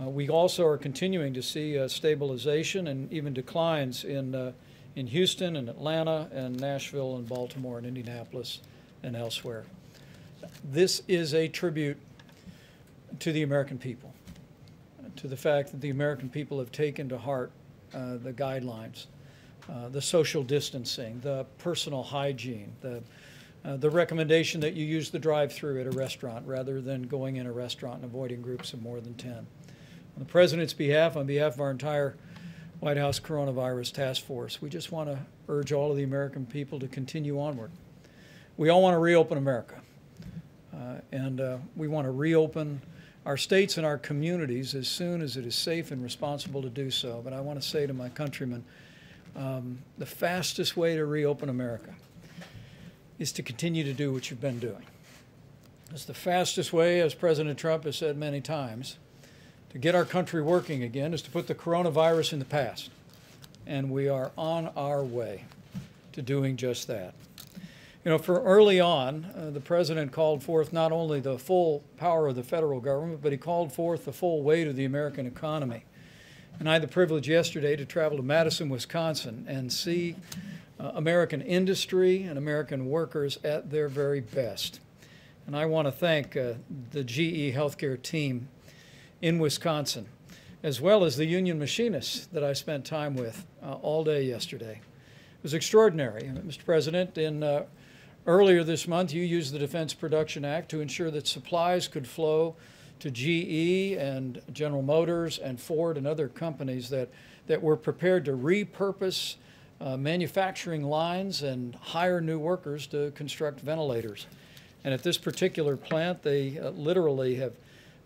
Speaker 9: uh, we also are continuing to see uh, stabilization and even declines in, uh, in Houston and Atlanta and Nashville and Baltimore and Indianapolis and elsewhere. This is a tribute to the American people, to the fact that the American people have taken to heart uh, the guidelines uh, the social distancing, the personal hygiene, the, uh, the recommendation that you use the drive-through at a restaurant rather than going in a restaurant and avoiding groups of more than 10. On the President's behalf, on behalf of our entire White House Coronavirus Task Force, we just want to urge all of the American people to continue onward. We all want to reopen America, uh, and uh, we want to reopen our states and our communities as soon as it is safe and responsible to do so. But I want to say to my countrymen, um, the fastest way to reopen America is to continue to do what you've been doing. It's the fastest way, as President Trump has said many times, to get our country working again is to put the coronavirus in the past. and we are on our way to doing just that. You know, for early on, uh, the president called forth not only the full power of the federal government, but he called forth the full weight of the American economy. And I had the privilege yesterday to travel to Madison, Wisconsin, and see uh, American industry and American workers at their very best. And I want to thank uh, the GE Healthcare team in Wisconsin, as well as the union machinists that I spent time with uh, all day yesterday. It was extraordinary. Mr. President, in uh, earlier this month, you used the Defense Production Act to ensure that supplies could flow to GE and General Motors and Ford and other companies that, that were prepared to repurpose uh, manufacturing lines and hire new workers to construct ventilators. And at this particular plant, they uh, literally have,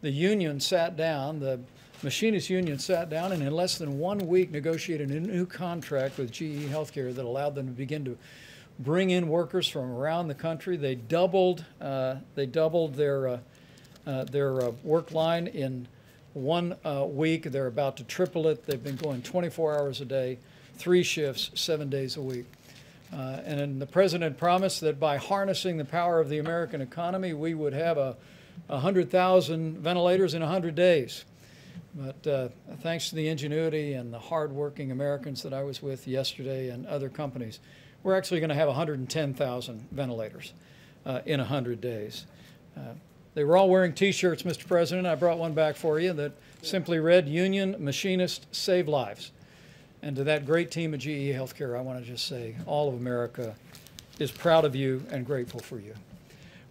Speaker 9: the union sat down, the machinist union sat down, and in less than one week negotiated a new contract with GE Healthcare that allowed them to begin to bring in workers from around the country. They doubled, uh, they doubled their, uh, their uh, work line in one uh, week. They're about to triple it. They've been going 24 hours a day, three shifts, seven days a week. Uh, and the president promised that by harnessing the power of the American economy, we would have a, 100,000 ventilators in 100 days. But uh, thanks to the ingenuity and the hardworking Americans that I was with yesterday and other companies, we're actually going to have 110,000 ventilators uh, in 100 days. Uh, they were all wearing T-shirts, Mr. President. I brought one back for you that simply read, Union Machinist Save Lives. And to that great team at GE Healthcare, I want to just say all of America is proud of you and grateful for you.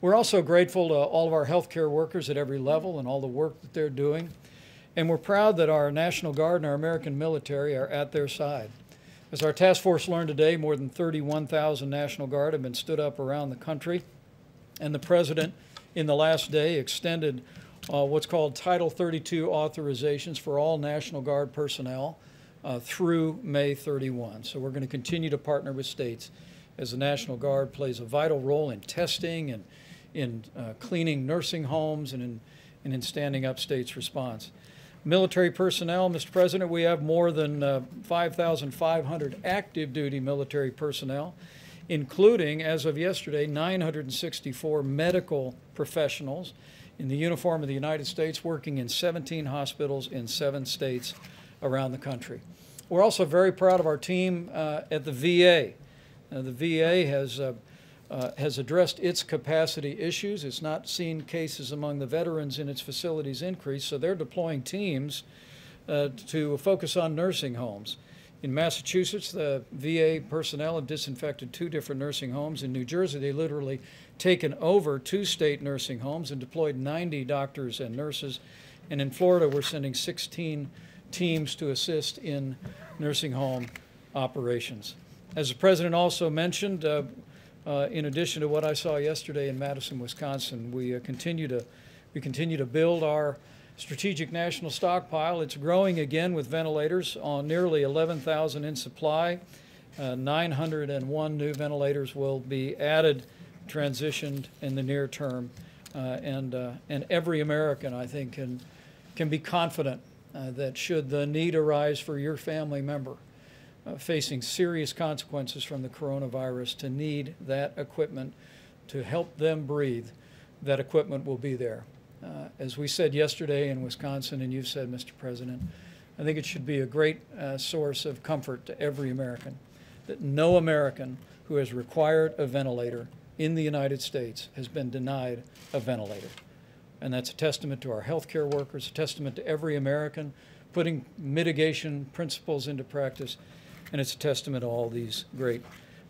Speaker 9: We're also grateful to all of our healthcare workers at every level and all the work that they're doing. And we're proud that our National Guard and our American military are at their side. As our task force learned today, more than 31,000 National Guard have been stood up around the country. And the President, in the last day, extended uh, what's called Title 32 authorizations for all National Guard personnel uh, through May 31. So we're going to continue to partner with states as the National Guard plays a vital role in testing and in uh, cleaning nursing homes and in, and in standing up states' response. Military personnel, Mr. President, we have more than uh, 5,500 active duty military personnel, including, as of yesterday, 964 medical professionals in the uniform of the United States working in 17 hospitals in seven states around the country. We're also very proud of our team uh, at the VA. The VA has, uh, uh, has addressed its capacity issues. It's not seen cases among the veterans in its facilities increase, so they're deploying teams uh, to focus on nursing homes. In Massachusetts, the VA personnel have disinfected two different nursing homes. In New Jersey, they literally taken over two state nursing homes and deployed 90 doctors and nurses. And in Florida, we're sending 16 teams to assist in nursing home operations. As the president also mentioned, uh, uh, in addition to what I saw yesterday in Madison, Wisconsin, we uh, continue to we continue to build our strategic national stockpile. It's growing again with ventilators on nearly 11,000 in supply. Uh, 901 new ventilators will be added, transitioned in the near term, uh, and uh, and every American, I think, can can be confident uh, that should the need arise for your family member uh, facing serious consequences from the coronavirus to need that equipment to help them breathe, that equipment will be there. Uh, as we said yesterday in Wisconsin, and you've said, Mr. President, I think it should be a great uh, source of comfort to every American that no American who has required a ventilator in the United States has been denied a ventilator. And that's a testament to our healthcare workers, a testament to every American putting mitigation principles into practice, and it's a testament to all these great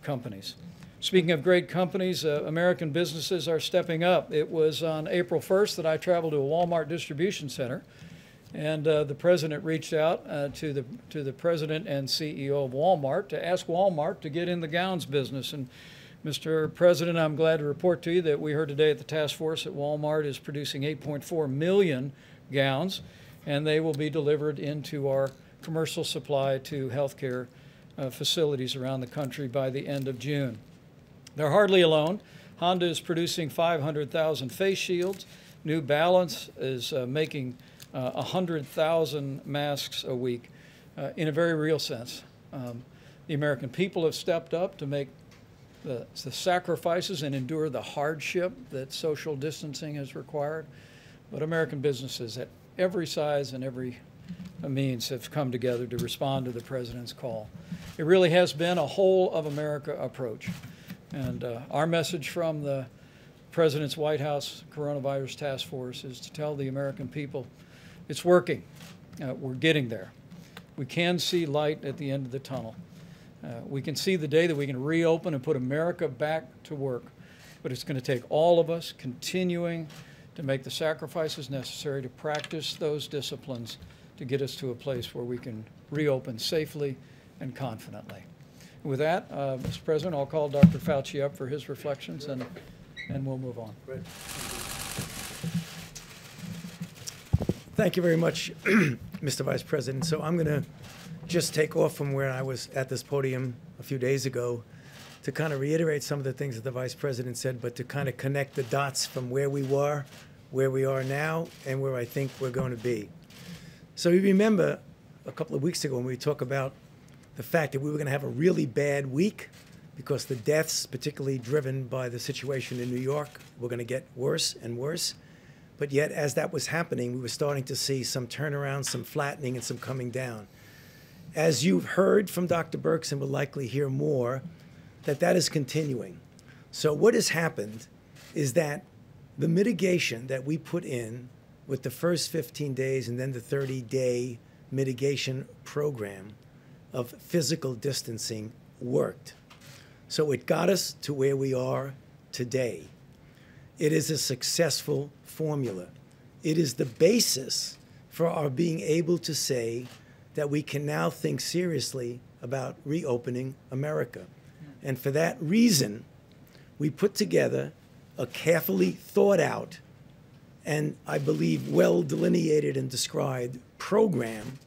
Speaker 9: companies. Speaking of great companies, uh, American businesses are stepping up. It was on April 1st that I traveled to a Walmart distribution center, and uh, the president reached out uh, to the to the president and CEO of Walmart to ask Walmart to get in the gowns business. And Mr. President, I'm glad to report to you that we heard today at the task force that Walmart is producing 8.4 million gowns, and they will be delivered into our commercial supply to healthcare uh, facilities around the country by the end of June. They're hardly alone. Honda is producing 500,000 face shields. New Balance is uh, making uh, 100,000 masks a week. Uh, in a very real sense, Um, the American people have stepped up to make the, the sacrifices and endure the hardship that social distancing has required. But American businesses at every size and every means have come together to respond to the president's call. It really has been a whole of America approach. And uh, our message from the President's White House Coronavirus Task Force is to tell the American people it's working. Uh, we're getting there. We can see light at the end of the tunnel. Uh, we can see the day that we can reopen and put America back to work. But it's going to take all of us continuing to make the sacrifices necessary to practice those disciplines to get us to a place where we can reopen safely and confidently. With that, uh, Mr. President, I'll call Dr. Fauci up for his reflections and, and we'll move on.
Speaker 10: Thank you very much, Mr. Vice President. So I'm going to just take off from where I was at this podium a few days ago to kind of reiterate some of the things that the Vice President said, but to kind of connect the dots from where we were, where we are now, and where I think we're going to be. So you remember a couple of weeks ago when we talked about the fact that we were going to have a really bad week because the deaths, particularly driven by the situation in New York, were going to get worse and worse. But yet, as that was happening, we were starting to see some turnaround, some flattening, and some coming down. As you've heard from Dr. Birx and will likely hear more, that that is continuing. So what has happened is that the mitigation that we put in with the first 15 days and then the 30-day mitigation program of physical distancing worked. So it got us to where we are today. It is a successful formula. It is the basis for our being able to say that we can now think seriously about reopening America. And for that reason, we put together a carefully thought out and I believe well delineated and described program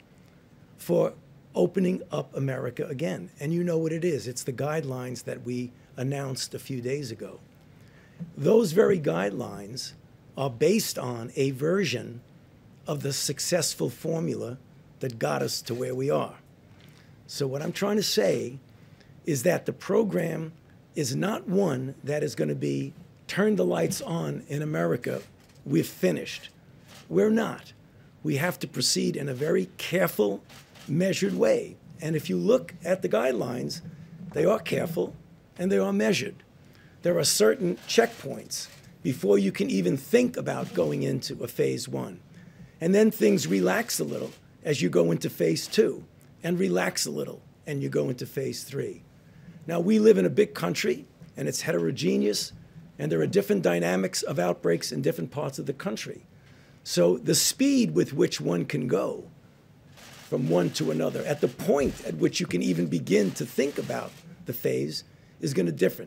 Speaker 10: for opening up America again. And you know what it is it's the guidelines that we announced a few days ago. Those very guidelines are based on a version of the successful formula that got us to where we are. So, what I'm trying to say is that the program is not one that is going to be turn the lights on in America, we're finished. We're not. We have to proceed in a very careful, measured way. And if you look at the guidelines, they are careful and they are measured. There are certain checkpoints before you can even think about going into a phase one. And then things relax a little as you go into phase two, and relax a little and you go into phase three. Now, we live in a big country, and it's heterogeneous, and there are different dynamics of outbreaks in different parts of the country. So, the speed with which one can go from one to another, at the point at which you can even begin to think about the phase, is going to differ.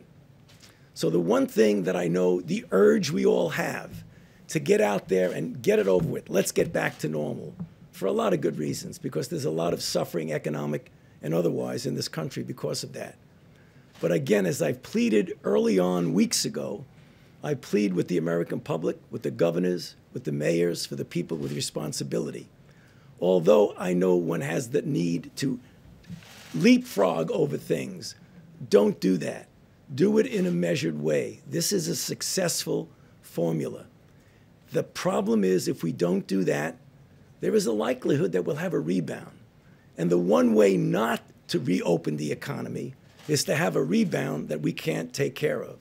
Speaker 10: So, the one thing that I know the urge we all have to get out there and get it over with, let's get back to normal, for a lot of good reasons, because there's a lot of suffering, economic and otherwise, in this country because of that. But again, as I've pleaded early on weeks ago, I plead with the American public, with the governors, with the mayors, for the people with responsibility. Although I know one has the need to leapfrog over things, don't do that. Do it in a measured way. This is a successful formula. The problem is if we don't do that, there is a likelihood that we'll have a rebound. And the one way not to reopen the economy is to have a rebound that we can't take care of.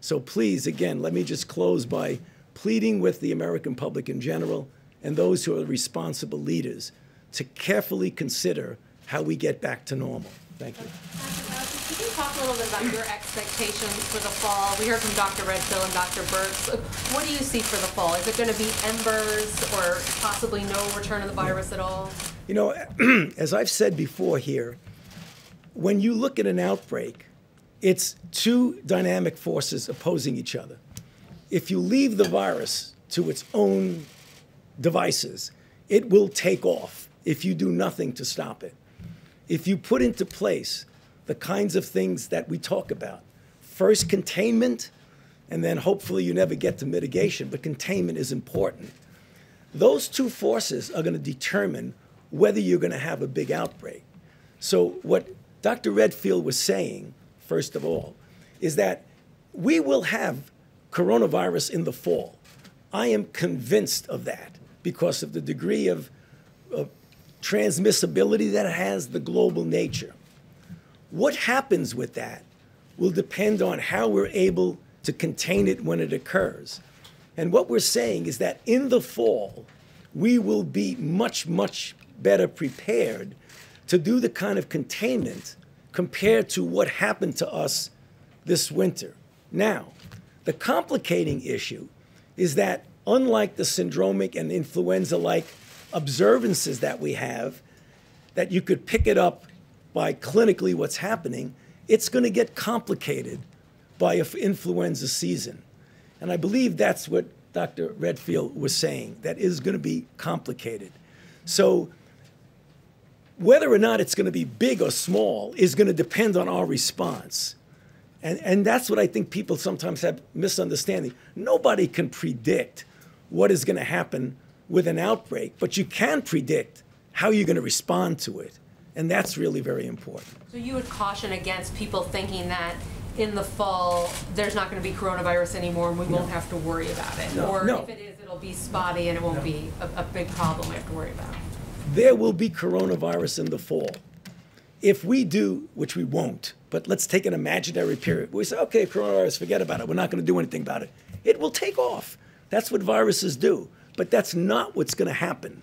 Speaker 10: So please, again, let me just close by pleading with the American public in general and those who are responsible leaders to carefully consider how we get back to normal. Thank you.
Speaker 3: Could you talk a little bit about your expectations for the fall? We heard from Dr. Redfield and Dr. Birx. What do you see for the fall? Is it going to be embers or possibly no return of the virus at all?
Speaker 10: You know, as I've said before here, when you look at an outbreak, it's two dynamic forces opposing each other. If you leave the virus to its own devices, it will take off if you do nothing to stop it. If you put into place the kinds of things that we talk about first, containment, and then hopefully you never get to mitigation, but containment is important. Those two forces are going to determine whether you're going to have a big outbreak. So, what Dr. Redfield was saying, first of all, is that we will have coronavirus in the fall. I am convinced of that because of the degree of, of transmissibility that has, the global nature. What happens with that will depend on how we're able to contain it when it occurs. And what we're saying is that in the fall, we will be much, much better prepared to do the kind of containment compared to what happened to us this winter. Now, the complicating issue is that unlike the syndromic and influenza like observances that we have, that you could pick it up by clinically what's happening, it's going to get complicated by an influenza season. And I believe that's what Dr. Redfield was saying, that is going to be complicated. So, whether or not it's going to be big or small is going to depend on our response. And, and that's what I think people sometimes have misunderstanding. Nobody can predict what is going to happen with an outbreak, but you can predict how you're going to respond to it. And that's really very important.
Speaker 3: So you would caution against people thinking that in the fall, there's not going to be coronavirus anymore and we won't have to worry about it?
Speaker 10: No,
Speaker 3: Or
Speaker 10: no.
Speaker 3: if it is, it'll be spotty and it won't be a, a big problem we have to worry about?
Speaker 10: There will be coronavirus in the fall. If we do, which we won't, but let's take an imaginary period. We say, okay, coronavirus, forget about it. We're not going to do anything about it. It will take off. That's what viruses do. But that's not what's going to happen.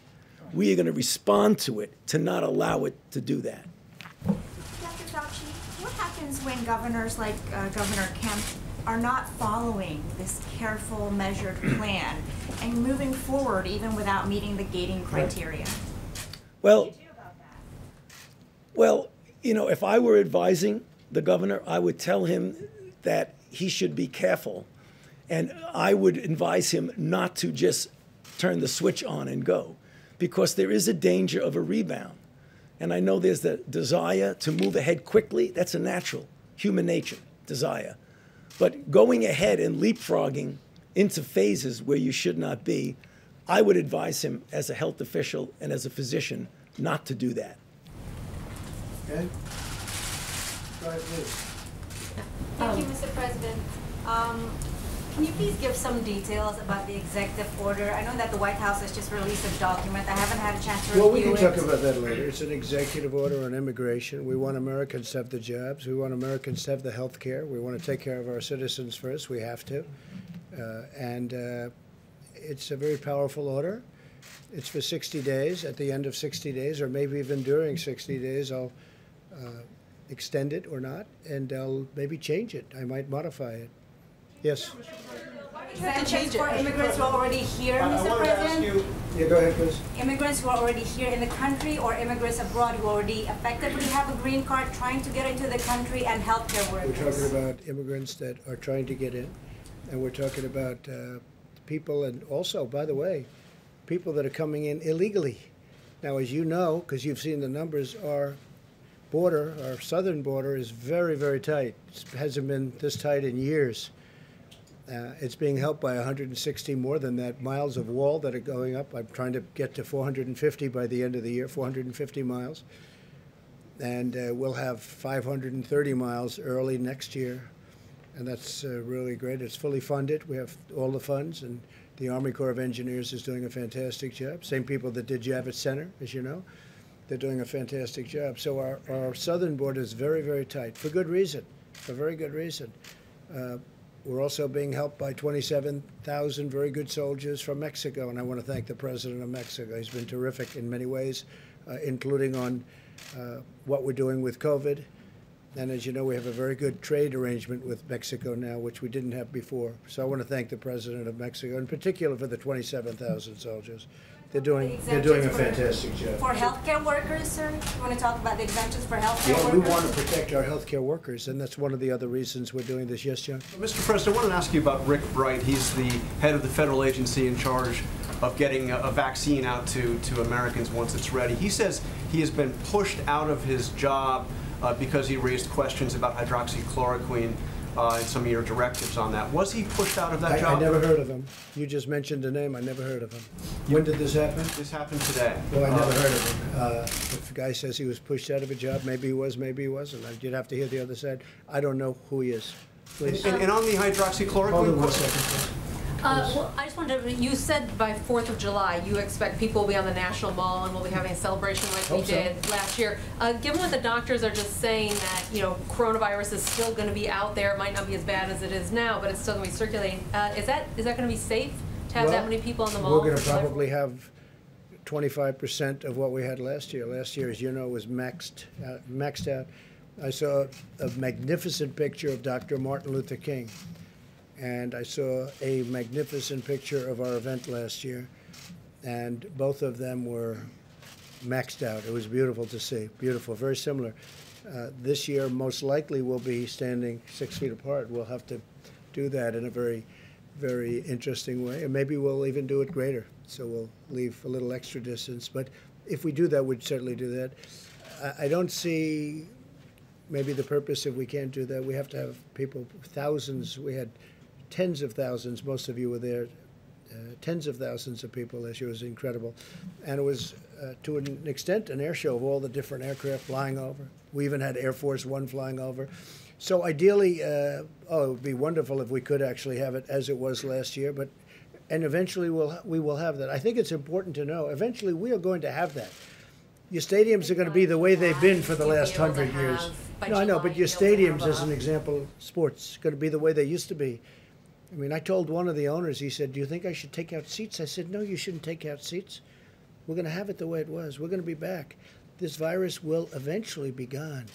Speaker 10: We are going to respond to it to not allow it to do that.
Speaker 4: Dr. Fauci, what happens when governors like uh, Governor Kemp are not following this careful, measured plan and moving forward even without meeting the gating criteria?
Speaker 10: Well, well, you know, if I were advising the governor, I would tell him that he should be careful. And I would advise him not to just turn the switch on and go because there is a danger of a rebound. And I know there's the desire to move ahead quickly. That's a natural human nature desire. But going ahead and leapfrogging into phases where you should not be, I would advise him as a health official and as a physician not to do that.
Speaker 1: Okay? Go ahead, please.
Speaker 11: Thank you, Mr. President. Um, Can you please give some details about the executive order? I know that the White House has just released a document. I haven't had a chance to
Speaker 1: Well, we
Speaker 11: review
Speaker 1: can
Speaker 11: it.
Speaker 1: talk about that later. It's an executive order on immigration. We want Americans to have the jobs. We want Americans to have the health care. We want to take care of our citizens first. We have to. Uh, And uh, it's a very powerful order. It's for 60 days. At the end of 60 days, or maybe even during 60 days, I'll uh, extend it or not, and I'll maybe change it. I might modify it. Yes?
Speaker 11: Exemptions for immigrants who are already here, Mr. President?
Speaker 1: Yeah, go ahead, please.
Speaker 11: Immigrants who are already here in the country or immigrants abroad who already effectively have a green card trying to get into the country and healthcare
Speaker 1: We're talking about immigrants that are trying to get in, and we're talking about uh, people, and also, by the way, people that are coming in illegally. Now, as you know, because you've seen the numbers, our border, our southern border, is very, very tight. It hasn't been this tight in years. Uh, it's being helped by 160 more than that miles of wall that are going up. I'm trying to get to 450 by the end of the year, 450 miles. And uh, we'll have 530 miles early next year. And that's uh, really great. It's fully funded. We have all the funds, and the Army Corps of Engineers is doing a fantastic job. Same people that did Javits Center, as you know. They're doing a fantastic job. So our, our southern border is very, very tight for good reason, for very good reason. We're also being helped by 27,000 very good soldiers from Mexico, and I want to thank the president of Mexico. He's been terrific in many ways, uh, including on uh, what we're doing with COVID. And as you know, we have a very good trade arrangement with Mexico now, which we didn't have before. So I want to thank the president of Mexico, in particular for the 27,000 soldiers. They're doing, they're doing a
Speaker 11: Exemptions
Speaker 1: fantastic job.
Speaker 11: For healthcare workers, sir? You want to talk about the exemptions for healthcare
Speaker 1: Yeah,
Speaker 11: workers?
Speaker 1: we want to protect our healthcare workers, and that's one of the other reasons we're doing this. Yes, John?
Speaker 5: Mr. President, I wanted to ask you about Rick Bright. He's the head of the federal agency in charge of getting a, a vaccine out to, to Americans once it's ready. He says he has been pushed out of his job uh, because he raised questions about hydroxychloroquine. Uh, and some of your directives on that. Was he pushed out of that
Speaker 1: I,
Speaker 5: job?
Speaker 1: I never heard of him. You just mentioned a name, I never heard of him. When did this happen?
Speaker 5: This happened today.
Speaker 1: Well, I never
Speaker 5: Uh,
Speaker 1: heard of him. Uh, If the guy says he was pushed out of a job, maybe he was, maybe he wasn't. I- You'd have to hear the other side. I don't know who he is. Please.
Speaker 5: And, and on the hydroxychloroquine.
Speaker 1: Hold on one second, please.
Speaker 3: Uh, well, I just wanted to, you said by Fourth of July, you expect people will be on the National Mall and we'll be having a celebration like we
Speaker 1: Hope so.
Speaker 3: did last year. Uh, given what the doctors are just saying that, you know, coronavirus is still gonna be out there, it might not be as bad as it is now, but it's still gonna be circulating, uh, is that, is that gonna be safe to have that many people in the mall?
Speaker 1: We're
Speaker 3: for July
Speaker 1: probably have twenty-five percent of what we had last year. Last year, as you know, was maxed, uh, maxed out. I saw a magnificent picture of Dr. Martin Luther King. And I saw a magnificent picture of our event last year. And both of them were maxed out. It was beautiful to see, beautiful, very similar. Uh, This year, most likely, we'll be standing six feet apart. We'll have to do that in a very, very interesting way, and maybe we'll even do it greater. So we'll leave a little extra distance, but if we do that, we'd certainly do that. I, I don't see maybe the purpose if we can't do that. We have to have people, thousands, we had tens of thousands, most of you were there, uh, tens of thousands of people. It was incredible. And it was, uh, to an extent, an air show of all the different aircraft flying over. We even had Air Force One flying over. So ideally, uh, oh, it would be wonderful if we could actually have it as it was last year, but, and eventually we'll, we will have that. I think it's important to know, eventually we are going to have that. Your stadiums are going to be the way they've been for the last hundred years. No, I know, but your
Speaker 3: you'll be able to
Speaker 1: stadiums, as an example, sports, going to be the way they used to be. I mean, I told one of the owners, he said, Do you think I should take out seats? I said, No, you shouldn't take out seats. We're going to have it the way it was. We're going to be back. This virus will eventually be gone.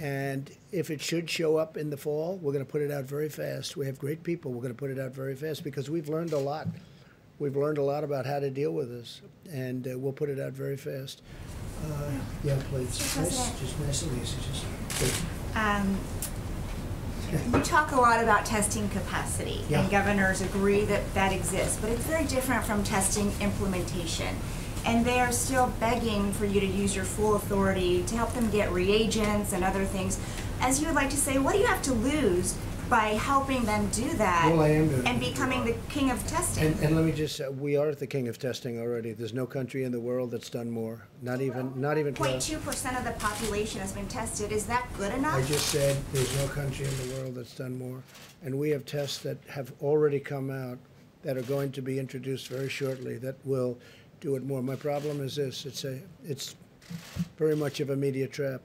Speaker 1: And if it should show up in the fall, we're going to put it out very fast. We have great people. We're going to put it out very fast because we've learned a lot. We've learned a lot about how to deal with this, and uh, we'll put it out very fast. Uh, yeah, please.
Speaker 4: Mr.
Speaker 1: Nice, just nice and easy. Just.
Speaker 4: Um, You talk a lot about testing capacity,
Speaker 1: Yeah.
Speaker 4: and governors agree that that exists, but it's very different from testing implementation. And they are still begging for you to use your full authority to help them get reagents and other things. As you would like to say, what do you have to lose by helping them do that?
Speaker 1: Well,
Speaker 4: And becoming the king of testing?
Speaker 1: And, and let me just say, we are the king of testing already. There's no country in the world that's done more. Not even, not even
Speaker 4: 0.2 percent of the population has been tested. Is that good enough?
Speaker 1: I just said there's no country in the world that's done more. And we have tests that have already come out that are going to be introduced very shortly that will do it more. My problem is this, it's a, it's very much of a media trap.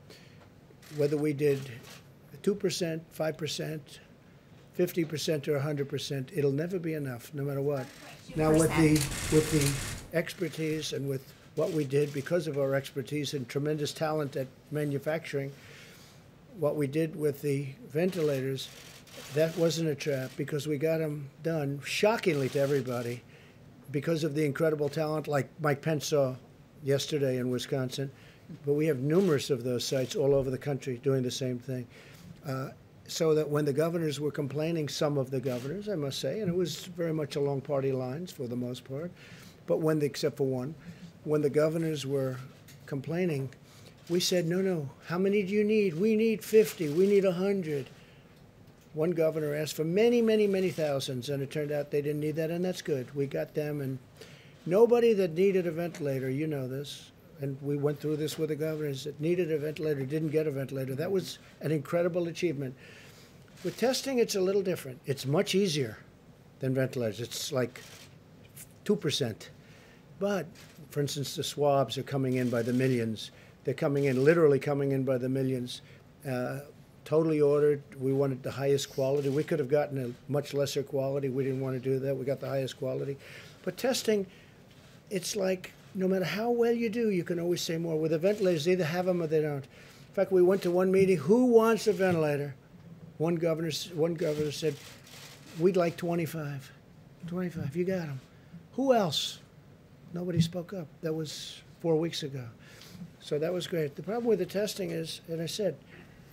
Speaker 1: Whether we did two percent, five percent, fifty percent, or hundred percent, it'll never be enough, no matter what. Now, with the, with the expertise and with what we did, because of our expertise and tremendous talent at manufacturing, what we did with the ventilators, that wasn't a trap because we got them done shockingly to everybody because of the incredible talent like Mike Pence saw yesterday in Wisconsin. But we have numerous of those sites all over the country doing the same thing. Uh, so that when the governors were complaining, some of the governors, I must say, and it was very much along party lines for the most part, but when, the, except for one, when the governors were complaining, we said, no, no, how many do you need? We need 50, we need 100. One governor asked for many, many, many thousands, and it turned out they didn't need that, and that's good. We got them, and nobody that needed a ventilator, you know this, and we went through this with the governors that needed a ventilator didn't get a ventilator. That was an incredible achievement. With testing, it's a little different. It's much easier than ventilators. It's like 2%. But, for instance, the swabs are coming in by the millions. They're coming in, literally coming in by the millions. Uh, totally ordered. We wanted the highest quality. We could have gotten a much lesser quality. We didn't want to do that. We got the highest quality. But testing, it's like no matter how well you do, you can always say more. With the ventilators, they either have them or they don't. In fact, we went to one meeting. Who wants a ventilator? One governor, one governor said, "We'd like 25. 25. You got them. Who else?" Nobody spoke up. That was four weeks ago. So that was great. The problem with the testing is, and I said,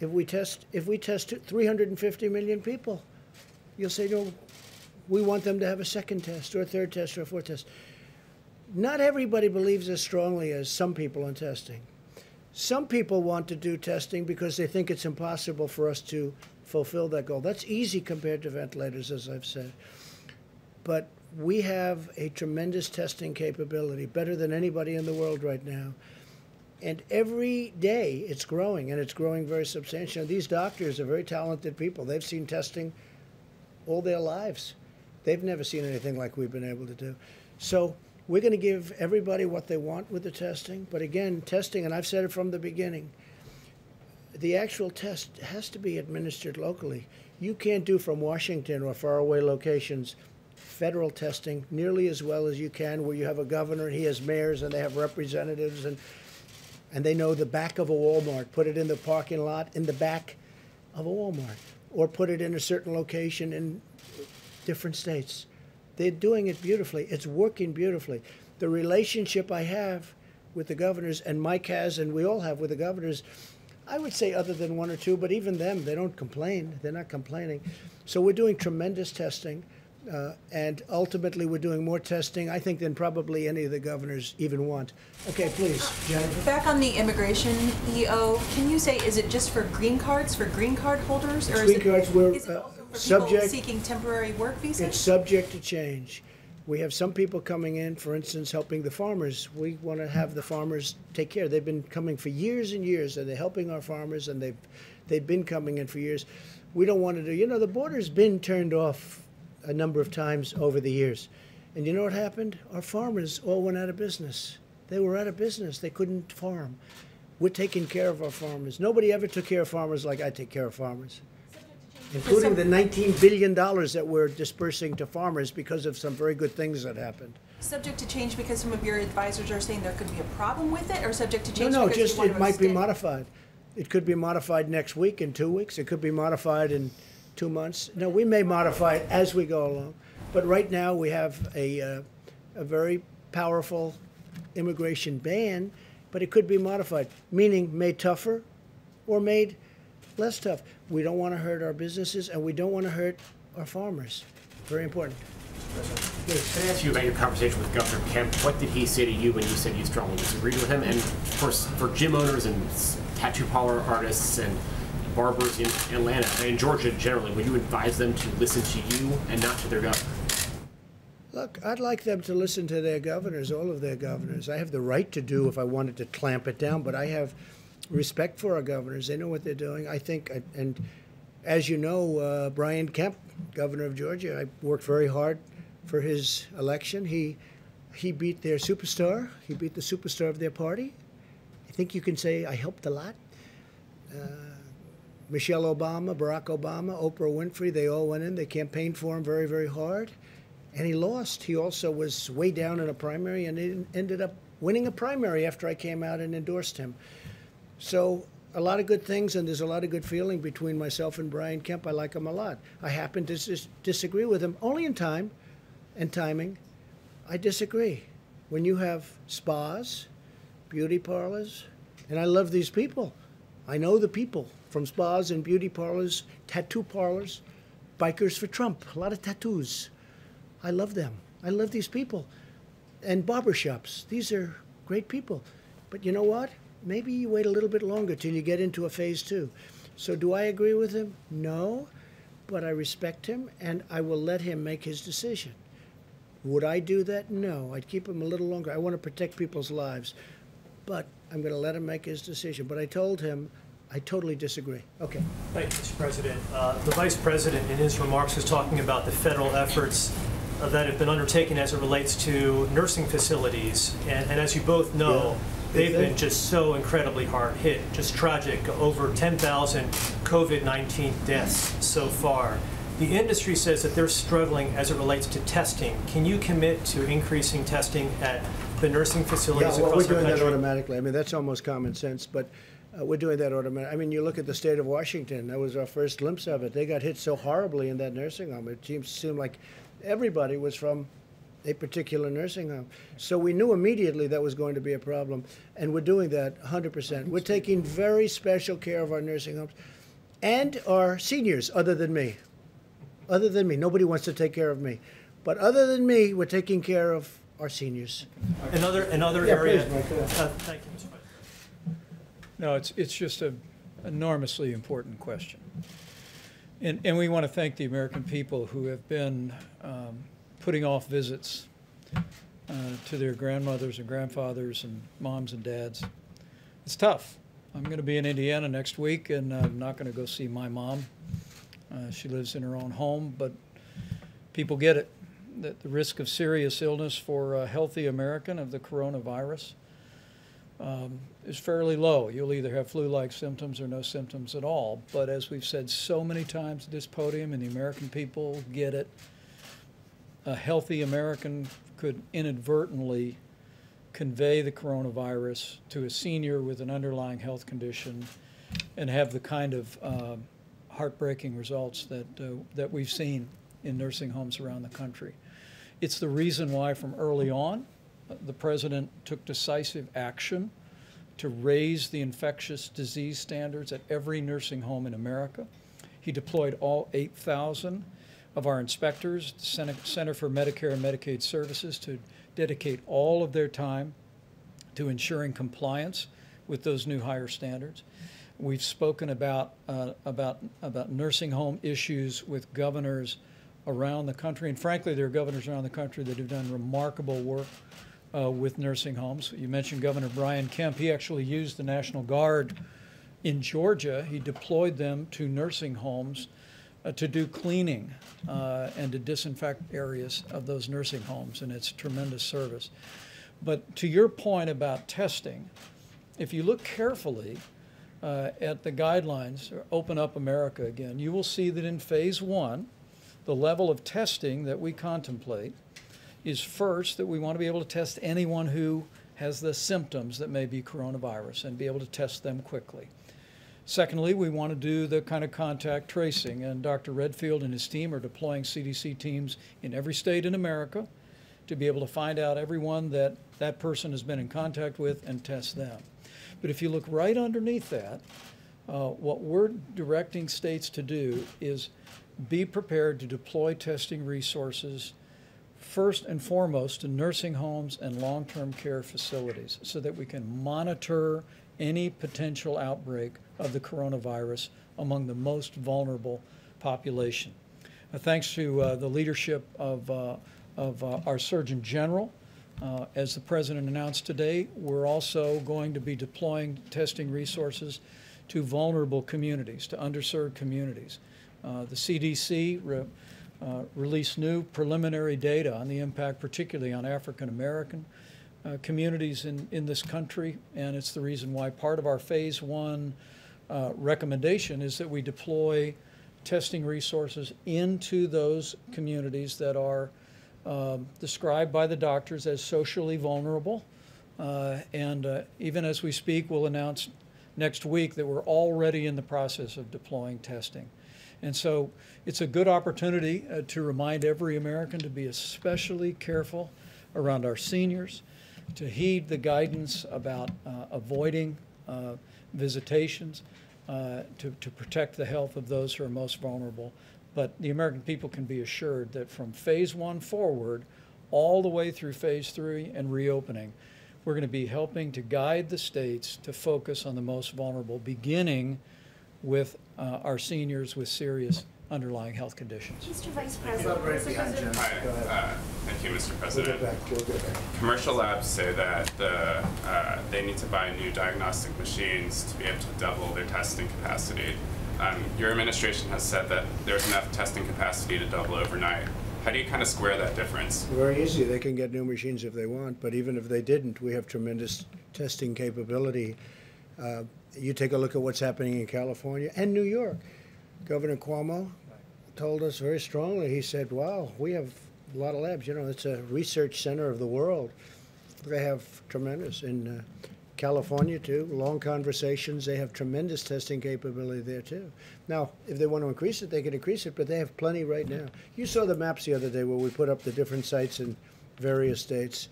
Speaker 1: if we test if we test 350 million people, you'll say, no, we want them to have a second test or a third test or a fourth test. Not everybody believes as strongly as some people in testing. Some people want to do testing because they think it's impossible for us to fulfill that goal. That's easy compared to ventilators, as I've said. But we have a tremendous testing capability, better than anybody in the world right now. And every day it's growing, and it's growing very substantially. These doctors are very talented people. They've seen testing all their lives. They've never seen anything like we've been able to do. So we're going to give everybody what they want with the testing. But again, testing, and I've said it from the beginning, the actual test has to be administered locally. You can't do from Washington or faraway locations federal testing nearly as well as you can where you have a governor and he has mayors and they have representatives and and they know the back of a Walmart. Put it in the parking lot in the back of a Walmart, or put it in a certain location in different states. They're doing it beautifully. It's working beautifully. The relationship I have with the governors, and Mike has, and we all have with the governors, I would say other than one or two, but even them, they don't complain. They're not complaining. So we're doing tremendous testing. Uh, and ultimately, we're doing more testing, I think, than probably any of the governors even want. Okay, please, Jennifer.
Speaker 12: Back on the immigration EO, can you say, is it just for green cards, for green card holders? or is
Speaker 1: Green
Speaker 12: it-
Speaker 1: cards were,
Speaker 12: is it
Speaker 1: uh,
Speaker 12: also
Speaker 1: subject-
Speaker 12: Seeking temporary work visas?
Speaker 1: It's subject to change. We have some people coming in, for instance, helping the farmers. We want to have the farmers take care. They've been coming for years and years, and they're helping our farmers, and they've they've been coming in for years. We don't want to do. You know, the border's been turned off a number of times over the years, and you know what happened? Our farmers all went out of business. They were out of business. They couldn't farm. We're taking care of our farmers. Nobody ever took care of farmers like I take care of farmers including the $19 billion that we're dispersing to farmers because of some very good things that happened.
Speaker 12: Subject to change because some of your advisors are saying there could be a problem with it, or subject to change
Speaker 1: no,
Speaker 12: you
Speaker 1: just, it might be modified. It could be modified next week, in two weeks, it could be modified in two months. No, we may modify it as we go along. But right now, we have a, uh, a very powerful immigration ban, but it could be modified, meaning made tougher or made less tough. We don't want to hurt our businesses, and we don't want to hurt our farmers. Very important.
Speaker 8: Can I ask you about your conversation with Governor Kemp? What did he say to you when you said you strongly disagreed with him? And of course, for gym owners and tattoo parlor artists and barbers in Atlanta and Georgia generally, would you advise them to listen to you and not to their governor?
Speaker 1: Look, I'd like them to listen to their governors, all of their governors. I have the right to do if I wanted to clamp it down, but I have respect for our governors. They know what they're doing. I think, and as you know, uh, Brian Kemp, governor of Georgia, I worked very hard for his election. He he beat their superstar. He beat the superstar of their party. I think you can say I helped a lot. Uh, Michelle Obama, Barack Obama, Oprah Winfrey, they all went in. They campaigned for him very, very hard. And he lost. He also was way down in a primary and ended up winning a primary after I came out and endorsed him. So, a lot of good things, and there's a lot of good feeling between myself and Brian Kemp. I like him a lot. I happen to dis- disagree with him only in time and timing. I disagree. When you have spas, beauty parlors, and I love these people. I know the people from spas and beauty parlors, tattoo parlors, bikers for Trump, a lot of tattoos. I love them. I love these people. And barbershops. These are great people. But you know what? Maybe you wait a little bit longer till you get into a phase two. So do I agree with him? No. But I respect him and I will let him make his decision. Would I do that? No. I'd keep him a little longer. I want to protect people's lives. But I'm going to let him make his decision. But I told him I totally disagree. Okay.
Speaker 13: Thank you, Mr. President. Uh, The Vice President, in his remarks, was talking about the federal efforts uh, that have been undertaken as it relates to nursing facilities. And and as you both know,
Speaker 1: Yeah.
Speaker 13: They've been just so incredibly hard hit, just tragic, over 10,000 COVID-19 deaths so far. The industry says that they're struggling as it relates to testing. Can you commit to increasing testing at the nursing facilities
Speaker 1: Yeah, well, we're doing that automatically. I mean, that's almost common sense, but uh, we're doing that automatically. I mean, you look at the state of Washington, that was our first glimpse of it. They got hit so horribly in that nursing home. It seems, seemed like everybody was from a particular nursing home. So we knew immediately that was going to be a problem, and we're doing that 100%. We're taking very special care of our nursing homes and our seniors, other than me. Other than me. Nobody wants to take care of me. But other than me, we're taking care of our seniors.
Speaker 13: Another, another
Speaker 1: Yeah,
Speaker 13: area.
Speaker 1: please, Mike.
Speaker 13: Uh, Thank you, Mr. President.
Speaker 9: No, it's, it's just an enormously important question. And, and we want to thank the American people who have been um, putting off visits uh, to their grandmothers and grandfathers and moms and dads. It's tough. I'm going to be in Indiana next week, and I'm not going to go see my mom. Uh, she lives in her own home, but people get it that the risk of serious illness for a healthy American of the coronavirus um, is fairly low. You'll either have flu-like symptoms or no symptoms at all. But as we've said so many times at this podium, and the American people get it, a healthy American could inadvertently convey the coronavirus to a senior with an underlying health condition and have the kind of uh, heartbreaking results that, uh, that we've seen in nursing homes around the country. It's the reason why from early on, uh, the president took decisive action to raise the infectious disease standards at every nursing home in America. He deployed all 8,000 of our inspectors, the Center for Medicare and Medicaid Services, to dedicate all of their time to ensuring compliance with those new higher standards. We've spoken about, uh, about, about nursing home issues with governors around the country, and frankly, there are governors around the country that have done remarkable work uh, with nursing homes. You mentioned Governor Brian Kemp. He actually used the National Guard in Georgia. He deployed them to nursing homes uh, to do cleaning uh, and to disinfect areas of those nursing homes, and it's tremendous service. But to your point about testing, if you look carefully uh, at the guidelines, Open Up America again, you will see that in phase one, the level of testing that we contemplate is first that we want to be able to test anyone who has the symptoms that may be coronavirus and be able to test them quickly. Secondly, we want to do the kind of contact tracing, and Dr. Redfield and his team are deploying CDC teams in every state in America to be able to find out everyone that that person has been in contact with and test them. But if you look right underneath that, uh, what we're directing states to do is be prepared to deploy testing resources first and foremost to nursing homes and long-term care facilities so that we can monitor any potential outbreak of the coronavirus among the most vulnerable population. Uh, thanks to uh, the leadership of, uh, of uh, our Surgeon General, uh, as the President announced today, we're also going to be deploying testing resources to vulnerable communities, to underserved communities. Uh, the CDC re, released new preliminary data on the impact, particularly on African American uh, communities in, in this country, and it's the reason why part of our phase one uh, recommendation is that we deploy testing resources into those communities that are um, described by the doctors as socially vulnerable. Uh, and uh, even as we speak, we'll announce next week that we're already in the process of deploying testing. And so it's a good opportunity uh, to remind every American to be especially careful around our seniors, to heed the guidance about uh, avoiding uh, visitations, uh, to, to protect the health of those who are most vulnerable. But the American people can be assured that from phase one forward, all the way through phase three and reopening, we're going to be helping to guide the states to focus on the most vulnerable, beginning with uh, our seniors with serious underlying health conditions.
Speaker 4: Mr. Vice President. Mr. President.
Speaker 14: Hi, uh, thank you, Mr.
Speaker 1: We'll
Speaker 14: President.
Speaker 1: get back, we'll get back.
Speaker 14: Commercial labs say that the, uh, they need to buy new diagnostic machines to be able to double their testing capacity. Um, your administration has said that there's enough testing capacity to double overnight. How do you kind of square that difference?
Speaker 1: Very easy. They can get new machines if they want, but even if they didn't, we have tremendous testing capability. Uh, you take a look at what's happening in California and New York. Governor Cuomo told us very strongly. He said, "Wow, we have a lot of labs. You know, it's a research center of the world. They have tremendous in uh, California too. Long conversations. They have tremendous testing capability there too. Now, if they want to increase it, they can increase it, but they have plenty right now. You saw the maps the other day where we put up the different sites in various states,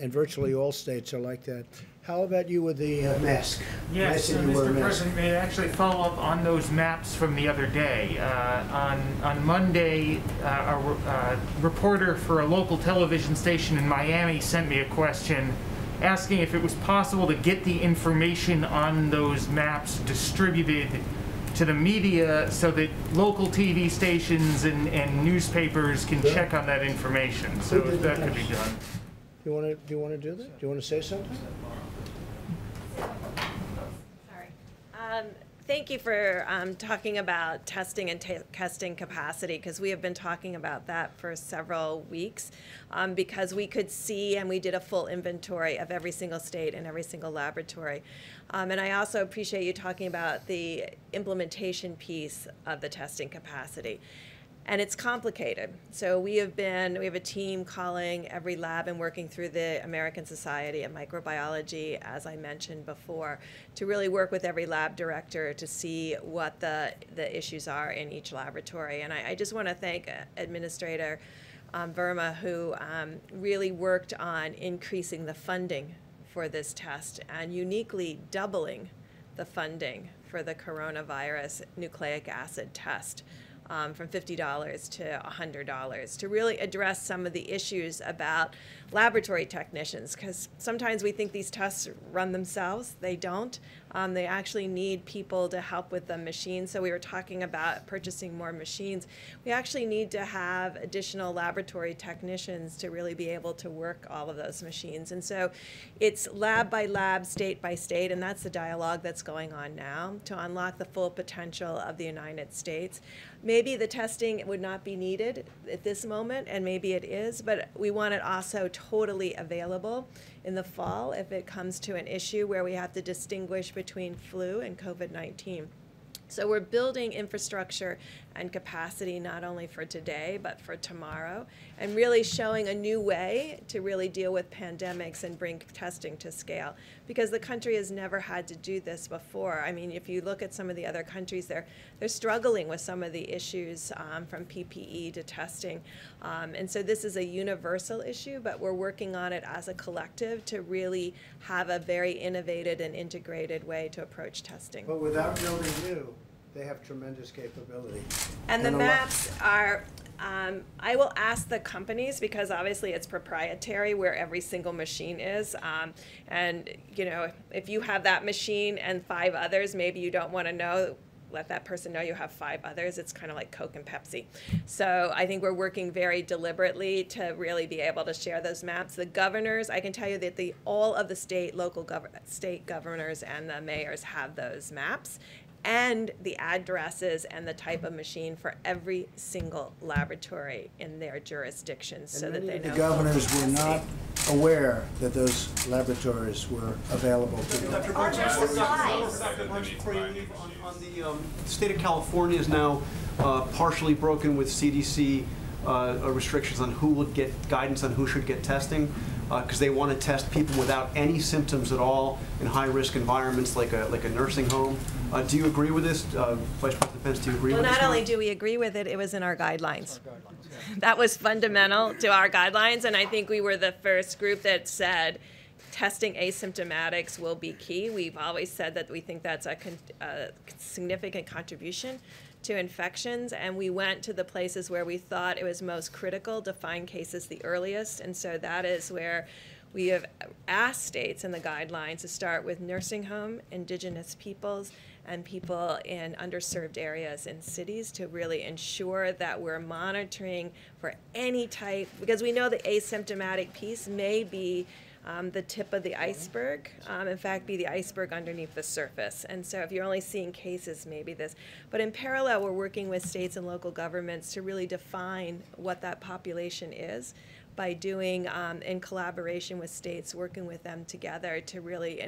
Speaker 1: and virtually all states are like that. How about you with the uh, mask?
Speaker 15: Yes, uh,
Speaker 1: you wear a
Speaker 15: Mr. President, may I actually follow up on those maps from the other day. Uh, on, on Monday, uh, a re- uh, reporter for a local television station in Miami sent me a question asking if it was possible to get the information on those maps distributed to the media so that local TV stations and, and newspapers can check on that information. So if that could be done.
Speaker 1: Do you want to, do you want to do that? Do you want to say something?
Speaker 6: Sorry. Um, Thank you for um, talking about testing and testing capacity, because we have been talking about that for several weeks, um, because we could see and we did a full inventory of every single state and every single laboratory. Um, And I also appreciate you talking about the implementation piece of the testing capacity. And it's complicated. So we have been, we have a team calling every lab and working through the American Society of Microbiology, as I mentioned before, to really work with every lab director to see what the, the issues are in each laboratory. And I, I just want to thank uh, Administrator um, Verma, who um, really worked on increasing the funding for this test and uniquely doubling the funding for the coronavirus nucleic acid test um, from $50 to $100 to really address some of the issues about laboratory technicians because sometimes we think these tests run themselves. They don't. Um, they actually need people to help with the machines. So we were talking about purchasing more machines. We actually need to have additional laboratory technicians to really be able to work all of those machines. And so it's lab by lab, state by state, and that's the dialogue that's going on now to unlock the full potential of the United States. Maybe the testing would not be needed at this moment, and maybe it is, but we want it also totally available in the fall if it comes to an issue where we have to distinguish between flu and COVID 19. So we're building infrastructure and capacity not only for today, but for tomorrow, and really showing a new way to really deal with pandemics and bring testing to scale. Because the country has never had to do this before. I mean, if you look at some of the other countries, they're, they're struggling with some of the issues um, from PPE to testing. Um, and so this is a universal issue, but we're working on it as a collective to really have a very innovative and integrated way to approach testing.
Speaker 1: But without building new, they have tremendous capability.
Speaker 6: And the
Speaker 1: a lot-
Speaker 6: maps are, um, I will ask the companies, because obviously it's proprietary where every single machine is. Um, and, you know, if you have that machine and five others, maybe you don't want to know, let that person know you have five others. It's kind of like Coke and Pepsi. So I think we're working very deliberately to really be able to share those maps. The governors, I can tell you that the, all of the state, local gov- state governors and the mayors have those maps and the addresses and the type of machine for every single laboratory in their jurisdictions so
Speaker 1: And
Speaker 6: that they
Speaker 1: of
Speaker 6: know.
Speaker 1: the governors were not aware that those laboratories were available to them.
Speaker 5: Dr. Burns,
Speaker 4: there supplies?
Speaker 5: Before you leave, on, on the, um, state of California is now uh, partially broken with CDC uh, restrictions on who would get, guidance on who should get testing, because they want to test people without any symptoms at all in high-risk environments like a, like a nursing home. Uh, Do you agree with this? Uh, Vice President Pence, do you agree
Speaker 6: Well,
Speaker 5: with this?
Speaker 6: not only do we agree with it, it was in our guidelines. That was fundamental to our guidelines, and I think we were the first group that said testing asymptomatics will be key. We've always said that we think that's a, con- a significant contribution to infections, and we went to the places where we thought it was most critical to find cases the earliest, and so that is where we have asked states in the guidelines to start with nursing home, indigenous peoples, and people in underserved areas in cities to really ensure that we're monitoring for any type, because we know the asymptomatic piece may be um, the tip of the iceberg, um, in fact, be the iceberg underneath the surface. And so if you're only seeing cases, maybe this. But in parallel, we're working with states and local governments to really define what that population is by doing, um, in collaboration with states, working with them together to really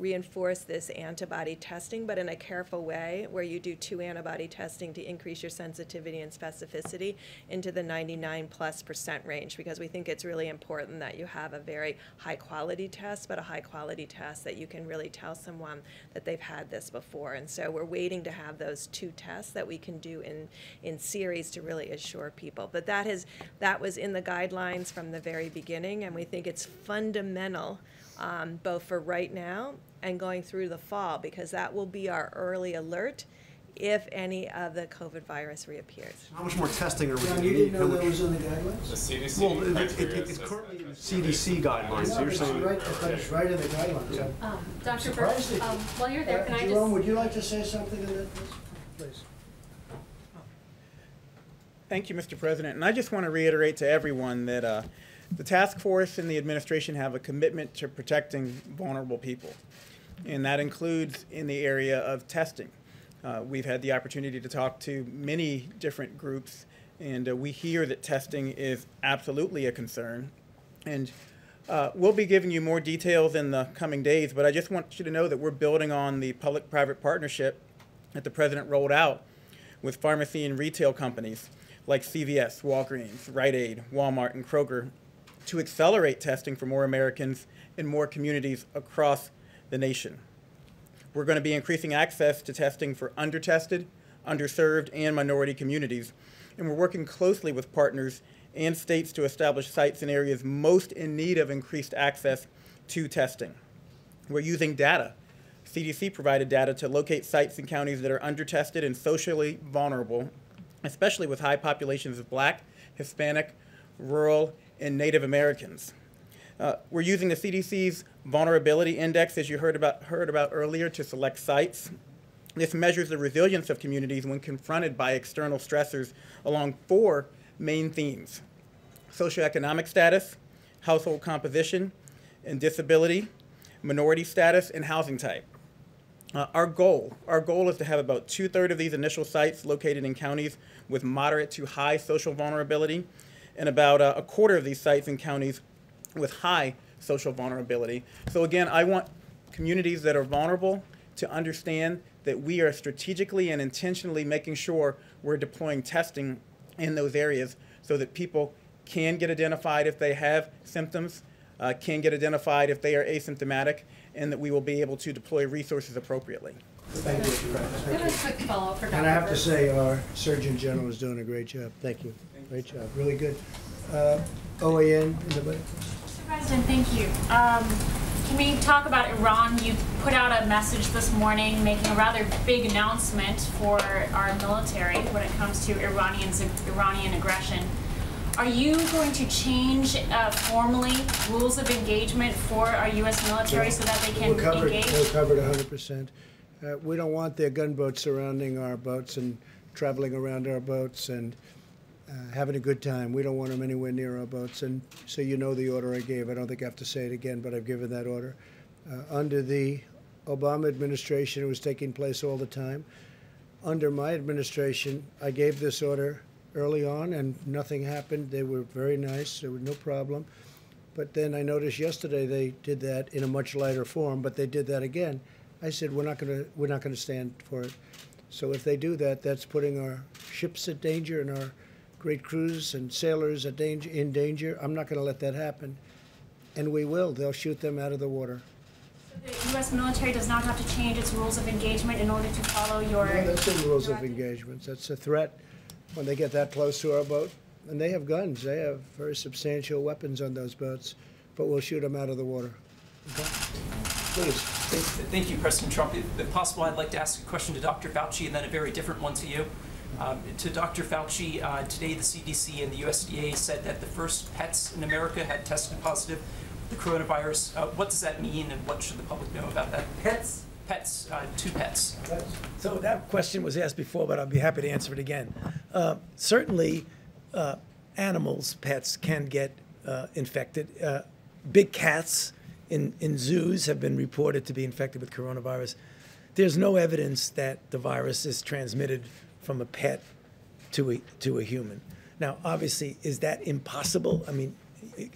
Speaker 6: reinforce this antibody testing, but in a careful way where you do two antibody testing to increase your sensitivity and specificity into the 99 plus percent range because we think it's really important that you have a very high quality test, but a high quality test that you can really tell someone that they've had this before. And so we're waiting to have those two tests that we can do in, in series to really assure people. But that has that was in the guidelines from the very beginning, and we think it's fundamental um, both for right now and going through the fall, because that will be our early alert if any of the COVID virus reappears.
Speaker 5: How much more testing are we
Speaker 1: John,
Speaker 5: going to
Speaker 1: you
Speaker 5: need?
Speaker 1: didn't know that was in the guidelines?
Speaker 14: The CDC
Speaker 5: Well, it- it- it- it's currently in the CDC guidelines.
Speaker 1: No,
Speaker 5: You're
Speaker 1: it's
Speaker 5: saying-
Speaker 1: right, but it's right in the guidelines. I'm
Speaker 3: Um, Dr.
Speaker 1: surprised Birx,
Speaker 3: um, while you're there,
Speaker 1: Uh,
Speaker 3: can I just?
Speaker 1: Jerome, would you like to say something in that? Please.
Speaker 16: Thank you, Mr. President. And I just want to reiterate to everyone that uh, the task force and the administration have a commitment to protecting vulnerable people. And that includes in the area of testing. Uh, we've had the opportunity to talk to many different groups, and uh, we hear that testing is absolutely a concern. And uh, we'll be giving you more details in the coming days, but I just want you to know that we're building on the public private partnership that the president rolled out with pharmacy and retail companies like CVS, Walgreens, Rite Aid, Walmart, and Kroger to accelerate testing for more Americans in more communities across the nation. We're going to be increasing access to testing for undertested, underserved, and minority communities, and we're working closely with partners and states to establish sites in areas most in need of increased access to testing. We're using data. CDC provided data to locate sites in counties that are undertested and socially vulnerable especially with high populations of black, Hispanic, rural, and Native Americans. Uh, we're using the CDC's vulnerability index, as you heard about, heard about earlier, to select sites. This measures the resilience of communities when confronted by external stressors along four main themes socioeconomic status, household composition, and disability, minority status, and housing type. Uh, our goal, our goal is to have about two-thirds of these initial sites located in counties with moderate to high social vulnerability, and about uh, a quarter of these sites in counties with high social vulnerability. So again, I want communities that are vulnerable to understand that we are strategically and intentionally making sure we're deploying testing in those areas so that people can get identified if they have symptoms, uh, can get identified if they are asymptomatic, and that we will be able to deploy resources appropriately.
Speaker 1: Thank you, Mr. President.
Speaker 3: I have a quick follow-up for Dr.
Speaker 1: And I have to say, our Surgeon General is doing a great job. Thank you. Great job, really good. Uh, OAN, in the back.
Speaker 17: Mr. President, thank you. Um, can we talk about Iran? You put out a message this morning making a rather big announcement for our military when it comes to Iranians, Iranian aggression. Are you going to change uh, formally rules of engagement for our U.S. military so that they can
Speaker 1: We're covered,
Speaker 17: engage?
Speaker 1: we're covered hundred percent. Uh, we don't want their gunboats surrounding our boats and traveling around our boats and uh, having a good time. We don't want them anywhere near our boats. And so you know the order I gave. I don't think I have to say it again, but I've given that order. Uh, under the Obama administration, it was taking place all the time. Under my administration, I gave this order early on, and nothing happened. They were very nice. There was no problem. But then I noticed yesterday they did that in a much lighter form, but they did that again. I said we're not going to we're not going to stand for it. So if they do that, that's putting our ships at danger and our great crews and sailors at danger in danger. I'm not going to let that happen, and we will. They'll shoot them out of the water.
Speaker 17: The U.S. military does not have to change its rules of engagement in order to follow your.
Speaker 1: No, that's in rules of engagements. That's a threat when they get that close to our boat. And they have guns. They have very substantial weapons on those boats, but we'll shoot them out of the water. Okay? Please.
Speaker 18: Thank thank you, President Trump. If if possible, I'd like to ask a question to Dr. Fauci and then a very different one to you. Um, To Dr. Fauci, uh, today the CDC and the USDA said that the first pets in America had tested positive the coronavirus. Uh, What does that mean and what should the public know about that?
Speaker 10: Pets?
Speaker 18: Pets, uh, two pets.
Speaker 10: So that question was asked before, but I'll be happy to answer it again. Uh, Certainly, uh, animals, pets, can get uh, infected. Uh, Big cats in, in zoos have been reported to be infected with coronavirus. There's no evidence that the virus is transmitted from a pet to a, to a human. Now, obviously, is that impossible? I mean,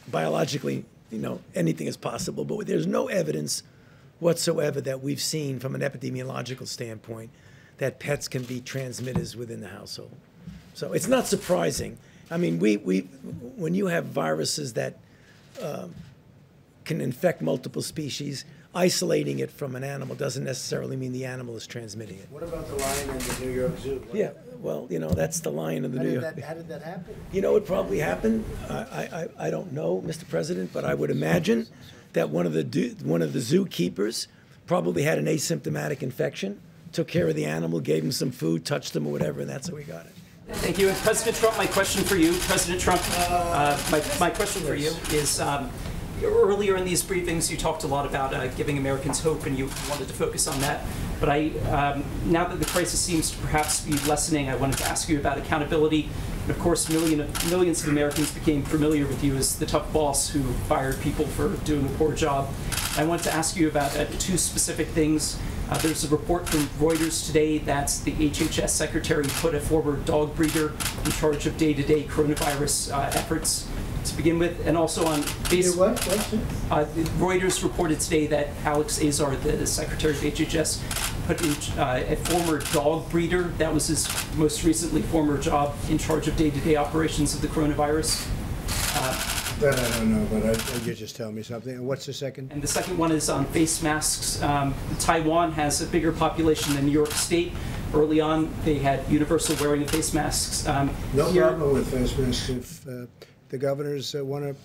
Speaker 10: biologically, you know, anything is possible, but there's no evidence whatsoever that we've seen from an epidemiological standpoint that pets can be transmitters within the household. So it's not surprising. I mean, we, we when you have viruses that um, can infect multiple species, isolating it from an animal doesn't necessarily mean the animal is transmitting it.
Speaker 1: What about the lion in the New York Zoo? What-
Speaker 10: Yeah, well, you know, that's the lion in the
Speaker 1: How
Speaker 10: New York.
Speaker 1: that, how did that happen?
Speaker 10: You know what probably happened? I, I, I- I don't know, Mr. President, but I would imagine that one of the, do- one of the zookeepers probably had an asymptomatic infection, took care of the animal, gave him some food, touched him or whatever, and that's how we got it.
Speaker 18: Thank you. And President Trump, my question for you, President Trump, uh, my, my question for you is, um, earlier in these briefings, you talked a lot about uh, giving Americans hope, and you wanted to focus on that. But I, um, now that the crisis seems to perhaps be lessening, I wanted to ask you about accountability. And of course, million, millions of Americans became familiar with you as the tough boss who fired people for doing a poor job. I want to ask you about uh, two specific things. Uh, there's a report from Reuters today that the HHS secretary put a former dog breeder in charge of day-to-day coronavirus uh, efforts to begin with, and also on face.
Speaker 1: what?
Speaker 18: Uh, Reuters reported today that Alex Azar, the secretary of HHS, put in uh, a former dog breeder. That was his most recently former job in charge of day-to-day operations of the coronavirus. Uh,
Speaker 1: That I don't know, but I, you just tell me something. And what's the second?
Speaker 18: And the second one is on face masks. Um, Taiwan has a bigger population than New York State. Early on, they had universal wearing of face masks. Um,
Speaker 1: No
Speaker 18: here-
Speaker 1: problem with face masks if uh, the governors uh, want to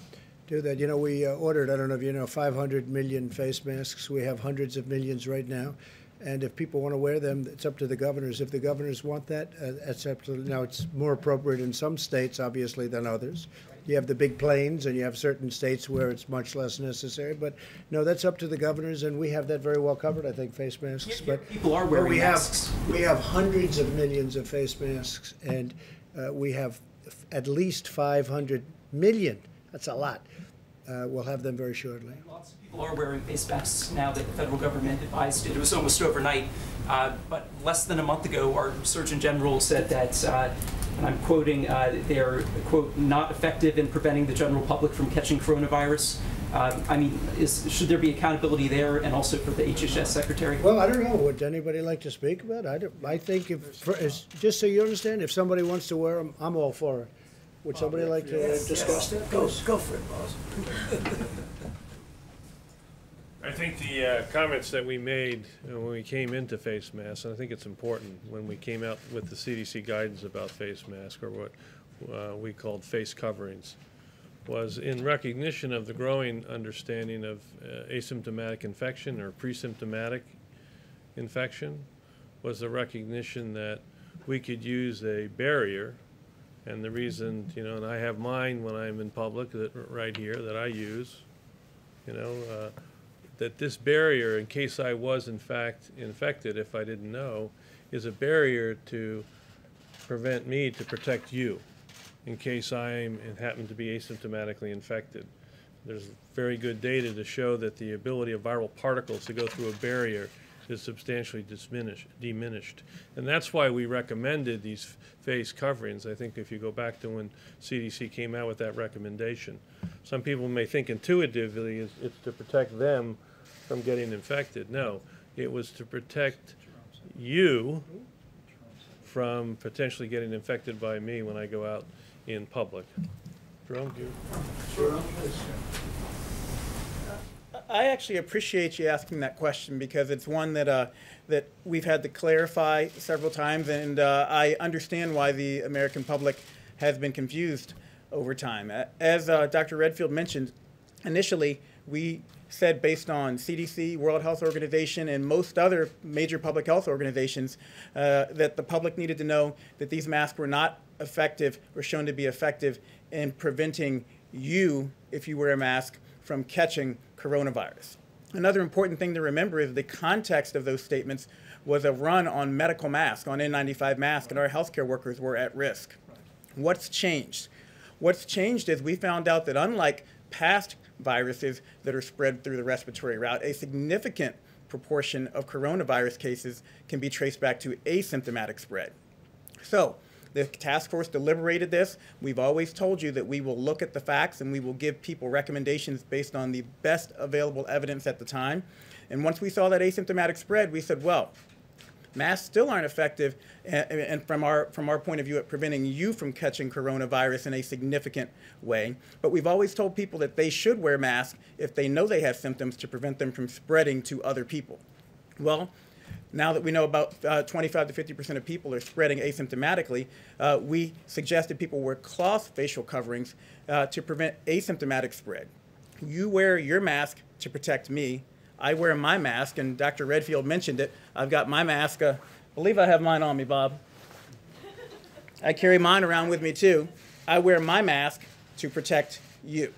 Speaker 1: do that. You know, we uh, ordered, I don't know if you know, 500 million face masks. We have hundreds of millions right now. And if people want to wear them, it's up to the governors. If the governors want that, uh, it's up to, now it's more appropriate in some states, obviously, than others. You have the big plains, and you have certain states where it's much less necessary. But no, that's up to the governors, and we have that very well covered, I think, face masks. But
Speaker 18: people are
Speaker 1: but
Speaker 18: wearing
Speaker 1: we
Speaker 18: masks.
Speaker 1: Have, we have hundreds of millions of face masks, and uh, we have at least 500 million. That's a lot. Uh, we'll have them very shortly.
Speaker 18: Lots of people are wearing face masks now that the federal government advised it. It was almost overnight. Uh, but less than a month ago, our Surgeon General said that, uh, and I'm quoting, uh, they're, quote, not effective in preventing the general public from catching coronavirus. Um, I mean, is, should there be accountability there and also for the HHS secretary?
Speaker 1: Well, I don't know. Would anybody like to speak about? it? I, don't, I think if, for, as, just so you understand, if somebody wants to wear them, I'm all for it. Would somebody like to uh,
Speaker 10: Yes,
Speaker 1: discuss
Speaker 10: yes.
Speaker 1: that?
Speaker 10: Go, go for it, boss.
Speaker 2: I think the uh, comments that we made uh, when we came into face masks, and I think it's important, when we came out with the CDC guidance about face masks, or what uh, we called face coverings, was in recognition of the growing understanding of uh, asymptomatic infection or pre-symptomatic infection, was the recognition that we could use a barrier, and the reason, you know, and I have mine when I'm in public, that, right here, that I use, you know, uh, that this barrier, in case I was in fact infected, if I didn't know, is a barrier to prevent me to protect you in case I'm and happen to be asymptomatically infected. There's very good data to show that the ability of viral particles to go through a barrier is substantially diminished, diminished. And that's why we recommended these face coverings. I think if you go back to when CDC came out with that recommendation, some people may think intuitively it's, it's to protect them from getting infected. No, it was to protect you from potentially getting infected by me when I go out in public. Jerome, do you?
Speaker 16: I actually appreciate you asking that question because it's one that uh, that we've had to clarify several times, and uh, I understand why the American public has been confused over time. As uh, Dr. Redfield mentioned, initially we said based on CDC, World Health Organization, and most other major public health organizations uh, that the public needed to know that these masks were not effective or shown to be effective in preventing you, if you wear a mask, from catching coronavirus. Another important thing to remember is the context of those statements was a run on medical masks, on N95 masks, and our healthcare workers were at risk. What's changed? What's changed is we found out that unlike past viruses that are spread through the respiratory route, a significant proportion of coronavirus cases can be traced back to asymptomatic spread. So, the task force deliberated this. We've always told you that we will look at the facts and we will give people recommendations based on the best available evidence at the time. And once we saw that asymptomatic spread, we said, well, masks still aren't effective, and, from our from our point of view, at preventing you from catching coronavirus in a significant way. But we've always told people that they should wear masks if they know they have symptoms to prevent them from spreading to other people. Well, now that we know about uh, 25 to 50 percent of people are spreading asymptomatically, uh, we suggested people wear cloth facial coverings uh, to prevent asymptomatic spread. You wear your mask to protect me. I wear my mask, and Dr. Redfield mentioned it. I've got my mask. Uh, I believe I have mine on me, Bob. I carry mine around with me too. I wear my mask to protect you.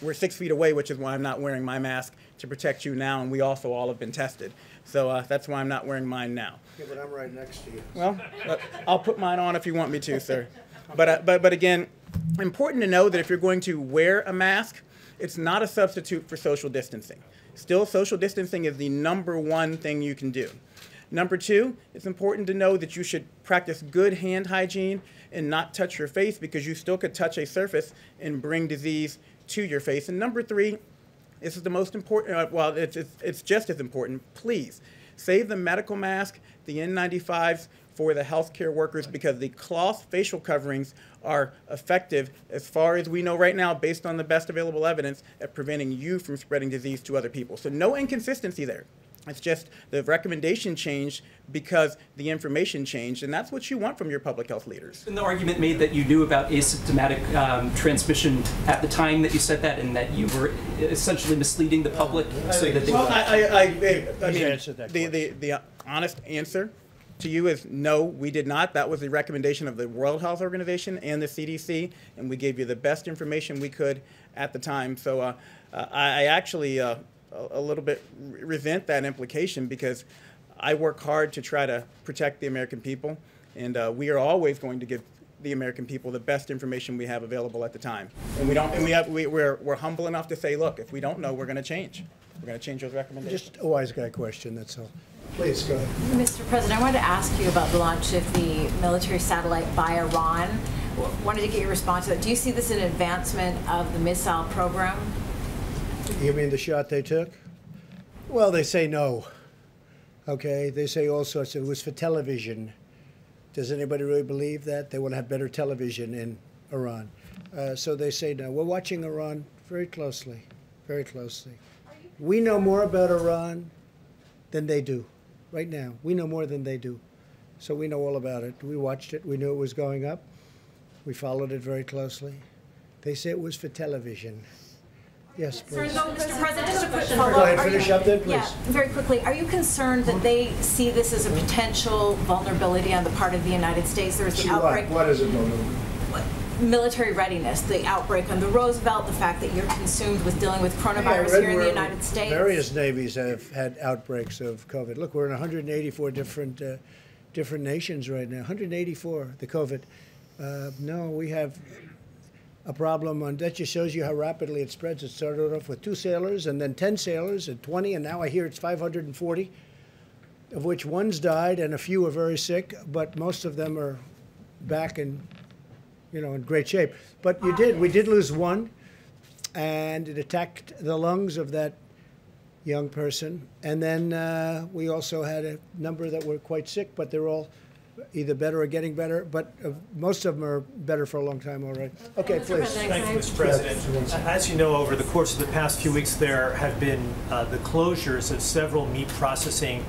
Speaker 16: we're six feet away, which is why I'm not wearing my mask to protect you now, and we also all have been tested. So uh, that's why I'm not wearing mine now.
Speaker 1: Yeah, but I'm right next to you.
Speaker 16: Well, uh, I'll put mine on if you want me to, sir. But, uh, but, but again, important to know that if you're going to wear a mask, it's not a substitute for social distancing. Still, social distancing is the number one thing you can do. Number two, it's important to know that you should practice good hand hygiene and not touch your face because you still could touch a surface and bring disease to your face. And number three, this is the most important, uh, well, it's, it's, it's just as important. Please save the medical mask, the N95s for the healthcare workers because the cloth facial coverings are effective as far as we know right now based on the best available evidence at preventing you from spreading disease to other people. So no inconsistency there. It's just the recommendation changed because the information changed, and that's what you want from your public health leaders.
Speaker 18: And the argument made that you knew about asymptomatic um, transmission at the time that you said that, and that you were essentially misleading the public so that they.
Speaker 16: Well, I, I, I, I
Speaker 1: He's
Speaker 16: mean,
Speaker 1: answered that
Speaker 16: the, the, the honest answer to you is no, we did not. That was the recommendation of the World Health Organization and the CDC, and we gave you the best information we could at the time. So uh, uh, I, I actually uh, a, a little bit resent that implication because I work hard to try to protect the American people, and uh, we are always going to give the American people the best information we have available at the time. And we don't, and we have, we, we're, we're humble enough to say, look, if we don't know, we're going to change. We're going to change those recommendations.
Speaker 1: Just a wise guy question, that's all. Please, go ahead.
Speaker 19: Mr. President, I wanted to ask you about the launch of the military satellite by Iran. W- Wanted to get your response to that. Do you see this as an advancement of the missile program?
Speaker 1: You mean the shot they took? Well, they say no. Okay, they say all sorts. It was for television. Does anybody really believe that? They want to have better television in Iran. Uh, so they say no. We're watching Iran very closely, very closely. We know more about Iran than they do right now. We know more than they do. So we know all about it. We watched it. We knew it was going up. We followed it very closely. They say it was for television. Yes, please.
Speaker 19: Mr. President, just a quick
Speaker 1: Go
Speaker 19: follow-up.
Speaker 1: ahead,
Speaker 19: Are you-
Speaker 1: finish up then, please.
Speaker 19: Yeah, very quickly. Are you concerned that they see this as a potential vulnerability on the part of the United States? There was
Speaker 1: See
Speaker 19: the
Speaker 1: what?
Speaker 19: outbreak,
Speaker 1: What is it, Norman?
Speaker 19: military readiness, the outbreak on the Roosevelt, the fact that you're consumed with dealing with coronavirus
Speaker 1: read
Speaker 19: here in the United States.
Speaker 1: Various navies have had outbreaks of COVID. Look, we're in 184 different uh, different nations right now. 184, the COVID. Uh, no, we have a problem on that just shows you how rapidly it spreads. It started off with two sailors and then 10 sailors and 20, and now I hear it's 540, of which one's died and a few are very sick, but most of them are back in, you know, in great shape. But you did, we did lose one, and it attacked the lungs of that young person. And then uh, we also had a number that were quite sick, but they're all either better or getting better. But uh, most of them are better for a long time already. Okay, please.
Speaker 13: Thank you, Mr. President. As you know, over the course of the past few weeks, there have been uh, the closures of several meat processing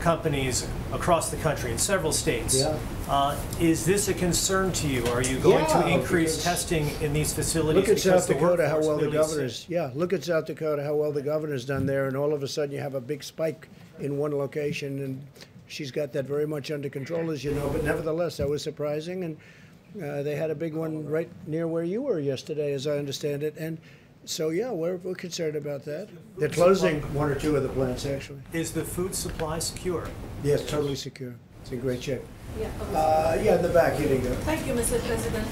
Speaker 13: companies across the country in several states.
Speaker 1: Yeah.
Speaker 13: Uh, Is this a concern to you? Are you going to increase testing in these facilities?
Speaker 1: Look at
Speaker 13: because
Speaker 1: South
Speaker 13: the
Speaker 1: Dakota, how
Speaker 13: workforce
Speaker 1: well the
Speaker 13: really is sick?
Speaker 1: governor's, yeah, look at South Dakota, how well the governor's done there, and all of a sudden you have a big spike in one location, and she's got that very much under control, as you know, but nevertheless, that was surprising, and uh, they had a big one right near where you were yesterday, as I understand it, and so, yeah, we're, we're concerned about that. They're closing one or two of the plants, actually.
Speaker 13: Is the food supply secure?
Speaker 1: Yes, totally secure. It's in great shape. Uh, yeah, in the back, here you go.
Speaker 20: Thank you, Mr. President.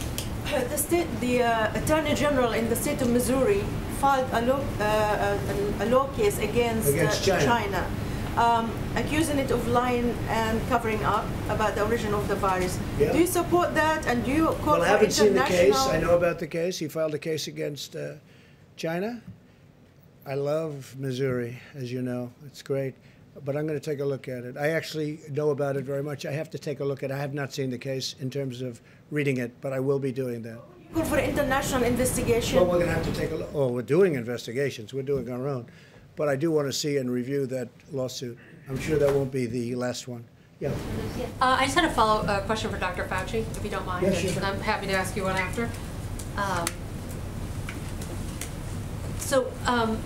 Speaker 20: Uh, The state, the uh, Attorney General in the state of Missouri filed a law, uh, a, a law case against,
Speaker 1: Against
Speaker 20: uh,
Speaker 1: China.
Speaker 20: Um, accusing it of lying and covering up about the origin of the virus.
Speaker 1: Yeah.
Speaker 20: Do you support that, and do you call
Speaker 1: Well, I haven't seen the case. I know about the case. He filed a case against uh, China. I love Missouri, as you know. It's great. But I'm going to take a look at it. I actually know about it very much. I have to take a look at it. I have not seen the case in terms of reading it, but I will be doing that.
Speaker 20: Call for international investigation.
Speaker 1: Well, we're going to have to take a look. Oh, we're doing investigations. We're doing our own. But I do want to see and review that lawsuit. I'm sure that won't be the last one. Yeah.
Speaker 3: Uh, I just had a follow, uh question for Dr. Fauci, if you don't mind.
Speaker 1: Yeah,
Speaker 3: and
Speaker 1: sure.
Speaker 3: I'm happy to ask you one after. Um, So, um,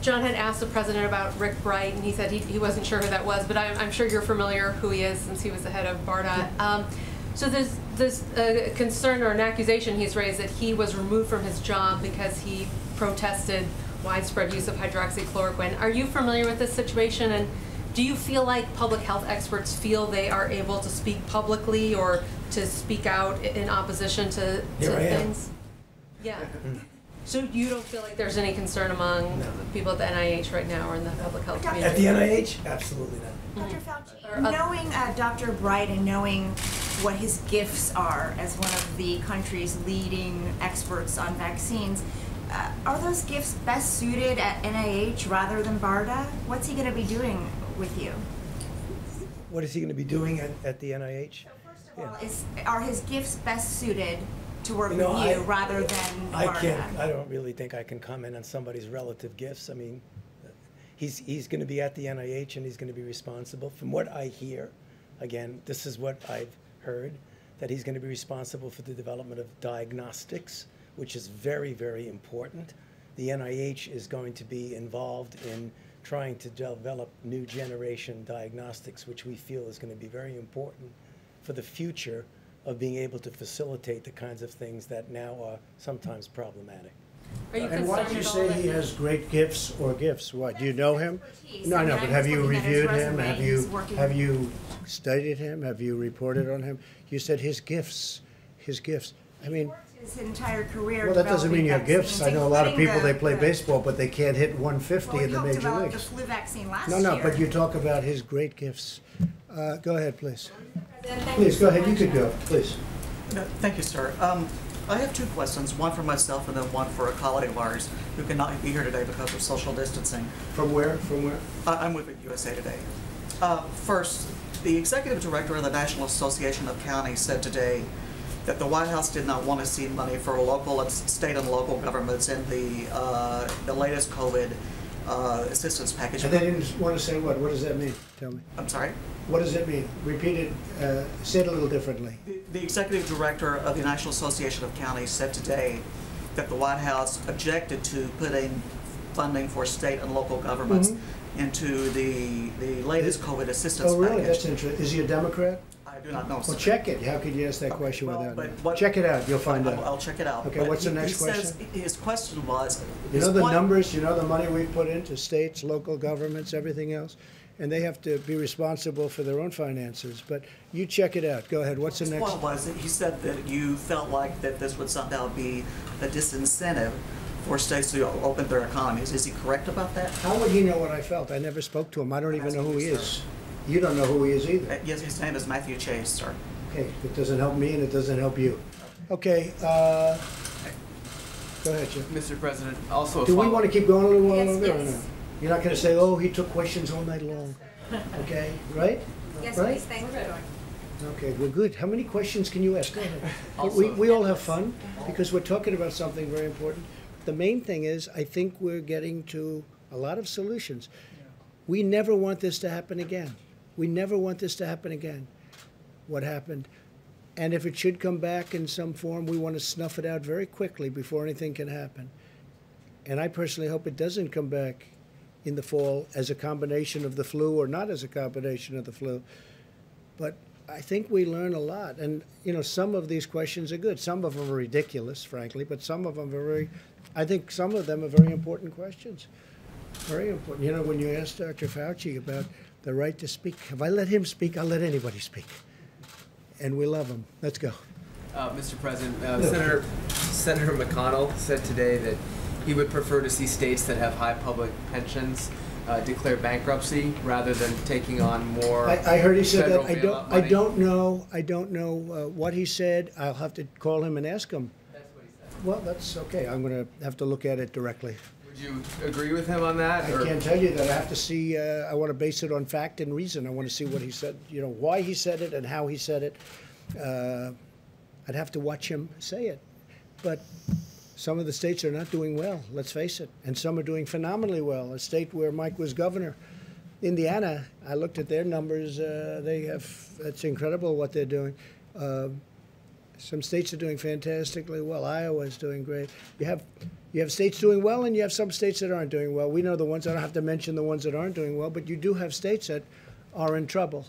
Speaker 3: John had asked the president about Rick Bright, and he said he, he wasn't sure who that was, but I'm, I'm sure you're familiar who he is since he was the head of BARDA. Um, So there's, there's a concern or an accusation he's raised that he was removed from his job because he protested widespread use of hydroxychloroquine. Are you familiar with this situation and do you feel like public health experts feel they are able to speak publicly or to speak out in opposition to, to
Speaker 10: Here I am.
Speaker 3: things? Yeah. So you don't feel like there's any concern among people at the NIH right now or in the public health community?
Speaker 10: At the NIH, absolutely not.
Speaker 4: Dr. Fauci, knowing uh, Dr. Bright and knowing what his gifts are as one of the country's leading experts on vaccines, uh, are those gifts best suited at NIH rather than BARDA? What's he going to be doing with you?
Speaker 10: What is he going to be doing at, at the NIH?
Speaker 4: Well, is, are his gifts best suited to work
Speaker 10: You
Speaker 4: with you
Speaker 10: I-
Speaker 4: rather than
Speaker 10: I
Speaker 4: BARDA?
Speaker 10: can't, I don't really think I can comment on somebody's relative gifts. I mean, he's, he's going to be at the NIH and he's going to be responsible. From what I hear, again, this is what I've heard, that he's going to be responsible for the development of diagnostics, which is very, very important. The NIH is going to be involved in trying to develop new generation diagnostics, which we feel is going to be very important for the future of being able to facilitate the kinds of things that now are sometimes problematic.
Speaker 3: Are you
Speaker 1: And why do you say he has great gifts or gifts? What, do you know him? No,
Speaker 4: I
Speaker 1: no, but have you
Speaker 4: looking at his
Speaker 1: reviewed him? Have you, have you studied him? Have you reported on him? You said his gifts, his gifts. I mean,
Speaker 4: His entire career.
Speaker 1: well, that doesn't mean you have gifts. I know a lot of
Speaker 4: vaccines,
Speaker 1: people, they play
Speaker 4: the-
Speaker 1: baseball, but they can't hit one fifty
Speaker 4: Well,
Speaker 1: in the
Speaker 4: helped
Speaker 1: major
Speaker 4: develop the
Speaker 1: leagues.
Speaker 4: flu vaccine last
Speaker 1: No,
Speaker 4: year.
Speaker 1: no, but you talk about his great gifts. Uh, go ahead, please. Please, go
Speaker 21: so
Speaker 1: ahead, you could go, please.
Speaker 21: No, Thank you, sir. Um, I have two questions, one for myself and then one for a colleague of ours who cannot be here today because of social distancing.
Speaker 1: From where, from where?
Speaker 21: I- I'm with USA Today. Uh, First, the executive director of the National Association of Counties said today that the White House did not want to see money for local and state and local governments in the, uh, the latest COVID uh, assistance package.
Speaker 1: And they didn't want to say what? What does that mean? Tell me.
Speaker 21: I'm sorry?
Speaker 1: What does it mean? Repeat it, uh, say it a little differently.
Speaker 21: The executive director of the National Association of Counties said today that the White House objected to putting funding for state and local governments
Speaker 1: Mhm.
Speaker 21: into the, the latest COVID assistance
Speaker 1: Oh, really?
Speaker 21: package.
Speaker 1: That's interesting. Is he a Democrat?
Speaker 21: Do not know, sir.
Speaker 1: Well, check it. How could you ask that question
Speaker 21: well,
Speaker 1: without
Speaker 21: but what-
Speaker 1: Check it out, you'll find
Speaker 21: I'll-
Speaker 1: out.
Speaker 21: I'll check it out.
Speaker 1: Okay,
Speaker 21: But
Speaker 1: what's the
Speaker 21: he-
Speaker 1: next
Speaker 21: he says- His question was.
Speaker 1: You know the numbers, you know the money we put into states, local governments, everything else? And they have to be responsible for their own finances, but you check it out. Go ahead, what's the next?
Speaker 21: point was that he said that you felt like that this would somehow be a disincentive for states to open their economies. Is he correct about that?
Speaker 1: How would he know what I felt? I never spoke to him. I don't even know who he is. You don't know who he is either.
Speaker 21: Uh, Yes, his name is Matthew Chase, sir.
Speaker 1: Okay, it doesn't help me and it doesn't help you. Okay, uh, go ahead, Jim.
Speaker 7: Mr. President, also
Speaker 1: Do we want to keep going a little while
Speaker 7: Yes,
Speaker 1: longer or
Speaker 7: yes.
Speaker 1: no? You're not going to say, oh, he took questions all night long, okay, right?
Speaker 11: Yes,
Speaker 1: Right?
Speaker 11: please, thank you.
Speaker 1: Okay, well, good. How many questions can you ask? Go ahead.
Speaker 7: Also-
Speaker 1: We, we all have fun because we're talking about something very important. The main thing is, I think we're getting to a lot of solutions. We never want this to happen again. We never want this to happen again. What happened? And if it should come back in some form, we want to snuff it out very quickly before anything can happen. And I personally hope it doesn't come back in the fall as a combination of the flu or not as a combination of the flu. But I think we learn a lot. And, you know, some of these questions are good. Some of them are ridiculous, frankly, but some of them are very, I think some of them are very important questions. Very important. You know, when you asked Dr. Fauci about the right to speak, if I let him speak, I'll let anybody speak. And we love him. Let's go.
Speaker 7: Uh, Mr. President, uh, Senator Senator McConnell said today that he would prefer to see states that have high public pensions uh, declare bankruptcy rather than taking on more.
Speaker 1: I, I heard he said that. I don't, I don't know, I don't know uh, what he said. I'll have to call him and ask him.
Speaker 7: That's what he said.
Speaker 1: Well, that's okay. I'm going to have to look at it directly.
Speaker 7: You agree with him on that?
Speaker 1: I
Speaker 7: or-
Speaker 1: can't tell you that. I have to see, uh, I want to base it on fact and reason. I want to see what he said, you know, why he said it and how he said it. Uh, I'd have to watch him say it. But some of the states are not doing well, let's face it. And some are doing phenomenally well. A state where Mike was governor, Indiana, I looked at their numbers. Uh, they have, it's incredible what they're doing. Um some states are doing fantastically well. Iowa's doing great. You have you have states doing well, and you have some states that aren't doing well. We know the ones. I don't have to mention the ones that aren't doing well, but you do have states that are in trouble.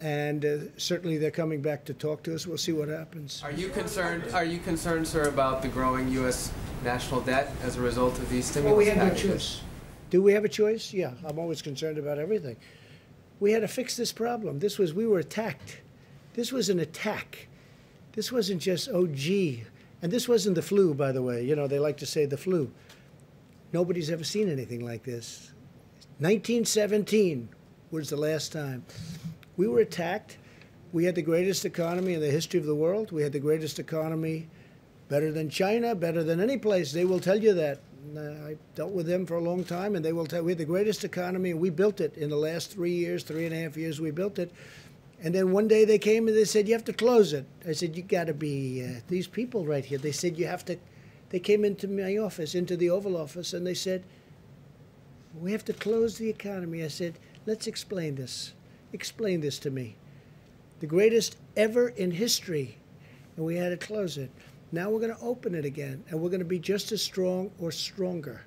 Speaker 1: And uh, certainly they're coming back to talk to us. We'll see what happens.
Speaker 7: Are you concerned, are you concerned, sir, about the growing U.S. national debt as a result of these stimulus
Speaker 1: Well, we had no choice. Do we have a choice? Yeah, I'm always concerned about everything. We had to fix this problem. This was, we were attacked. This was an attack. This wasn't just, oh, gee. And this wasn't the flu, by the way. You know, they like to say the flu. Nobody's ever seen anything like this. 1917 was the last time. We were attacked. We had the greatest economy in the history of the world. We had the greatest economy, better than China, better than any place. They will tell you that. Uh, I dealt with them for a long time, and they will tell we had the greatest economy, and we built it in the last three years, three and a half years. We built it, and then one day they came and they said you have to close it. I said you got to be uh, these people right here. They said you have to. They came into my office, into the Oval Office, and they said we have to close the economy. I said let's explain this. Explain this to me. The greatest ever in history, and we had to close it. Now we're going to open it again, and we're going to be just as strong or stronger.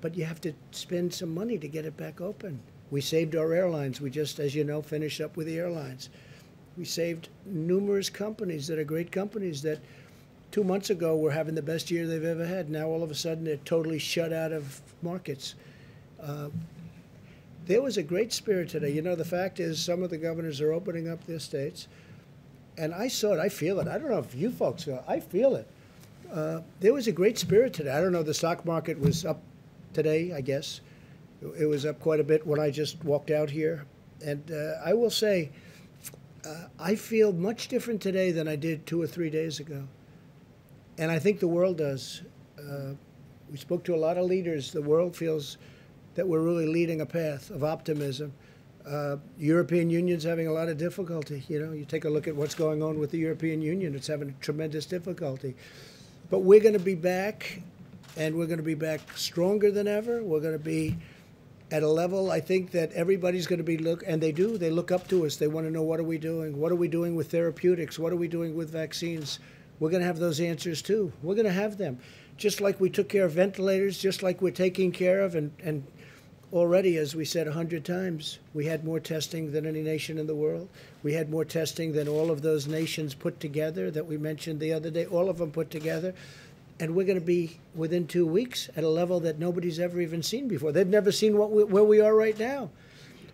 Speaker 1: But you have to spend some money to get it back open. We saved our airlines. We just, as you know, finished up with the airlines. We saved numerous companies that are great companies that two months ago were having the best year they've ever had. Now all of a sudden they're totally shut out of markets. Uh, there was a great spirit today. You know, the fact is, some of the governors are opening up their states, and I saw it. I feel it. I don't know if you folks feel it. I feel it. Uh, there was a great spirit today. I don't know. The stock market was up today, I guess. It was up quite a bit when I just walked out here, and uh, I will say, uh, I feel much different today than I did two or three days ago, and I think the world does. Uh, we spoke to a lot of leaders. The world feels that we're really leading a path of optimism. Uh, European Union's having a lot of difficulty. You know, you take a look at what's going on with the European Union; it's having tremendous difficulty. But we're going to be back, and we're going to be back stronger than ever. We're going to be at a level I think that everybody's going to be look, and they do. They look up to us. They want to know what are we doing? What are we doing with therapeutics? What are we doing with vaccines? We're going to have those answers too. We're going to have them, just like we took care of ventilators, just like we're taking care of and and already, as we said a hundred times, we had more testing than any nation in the world. We had more testing than all of those nations put together that we mentioned the other day, all of them put together. And we're going to be within two weeks at a level that nobody's ever even seen before. They've never seen what we, where we are right now.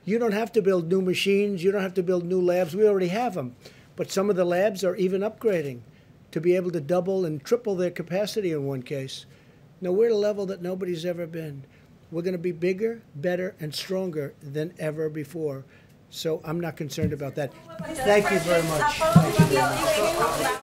Speaker 1: You don't have to build new machines. You don't have to build new labs. We already have them. But some of the labs are even upgrading to be able to double and triple their capacity in one case. Now, we're at a level that nobody's ever been. We're going to be bigger, better, and stronger than ever before. So I'm not concerned about that. Thank you very much. Thank you very much.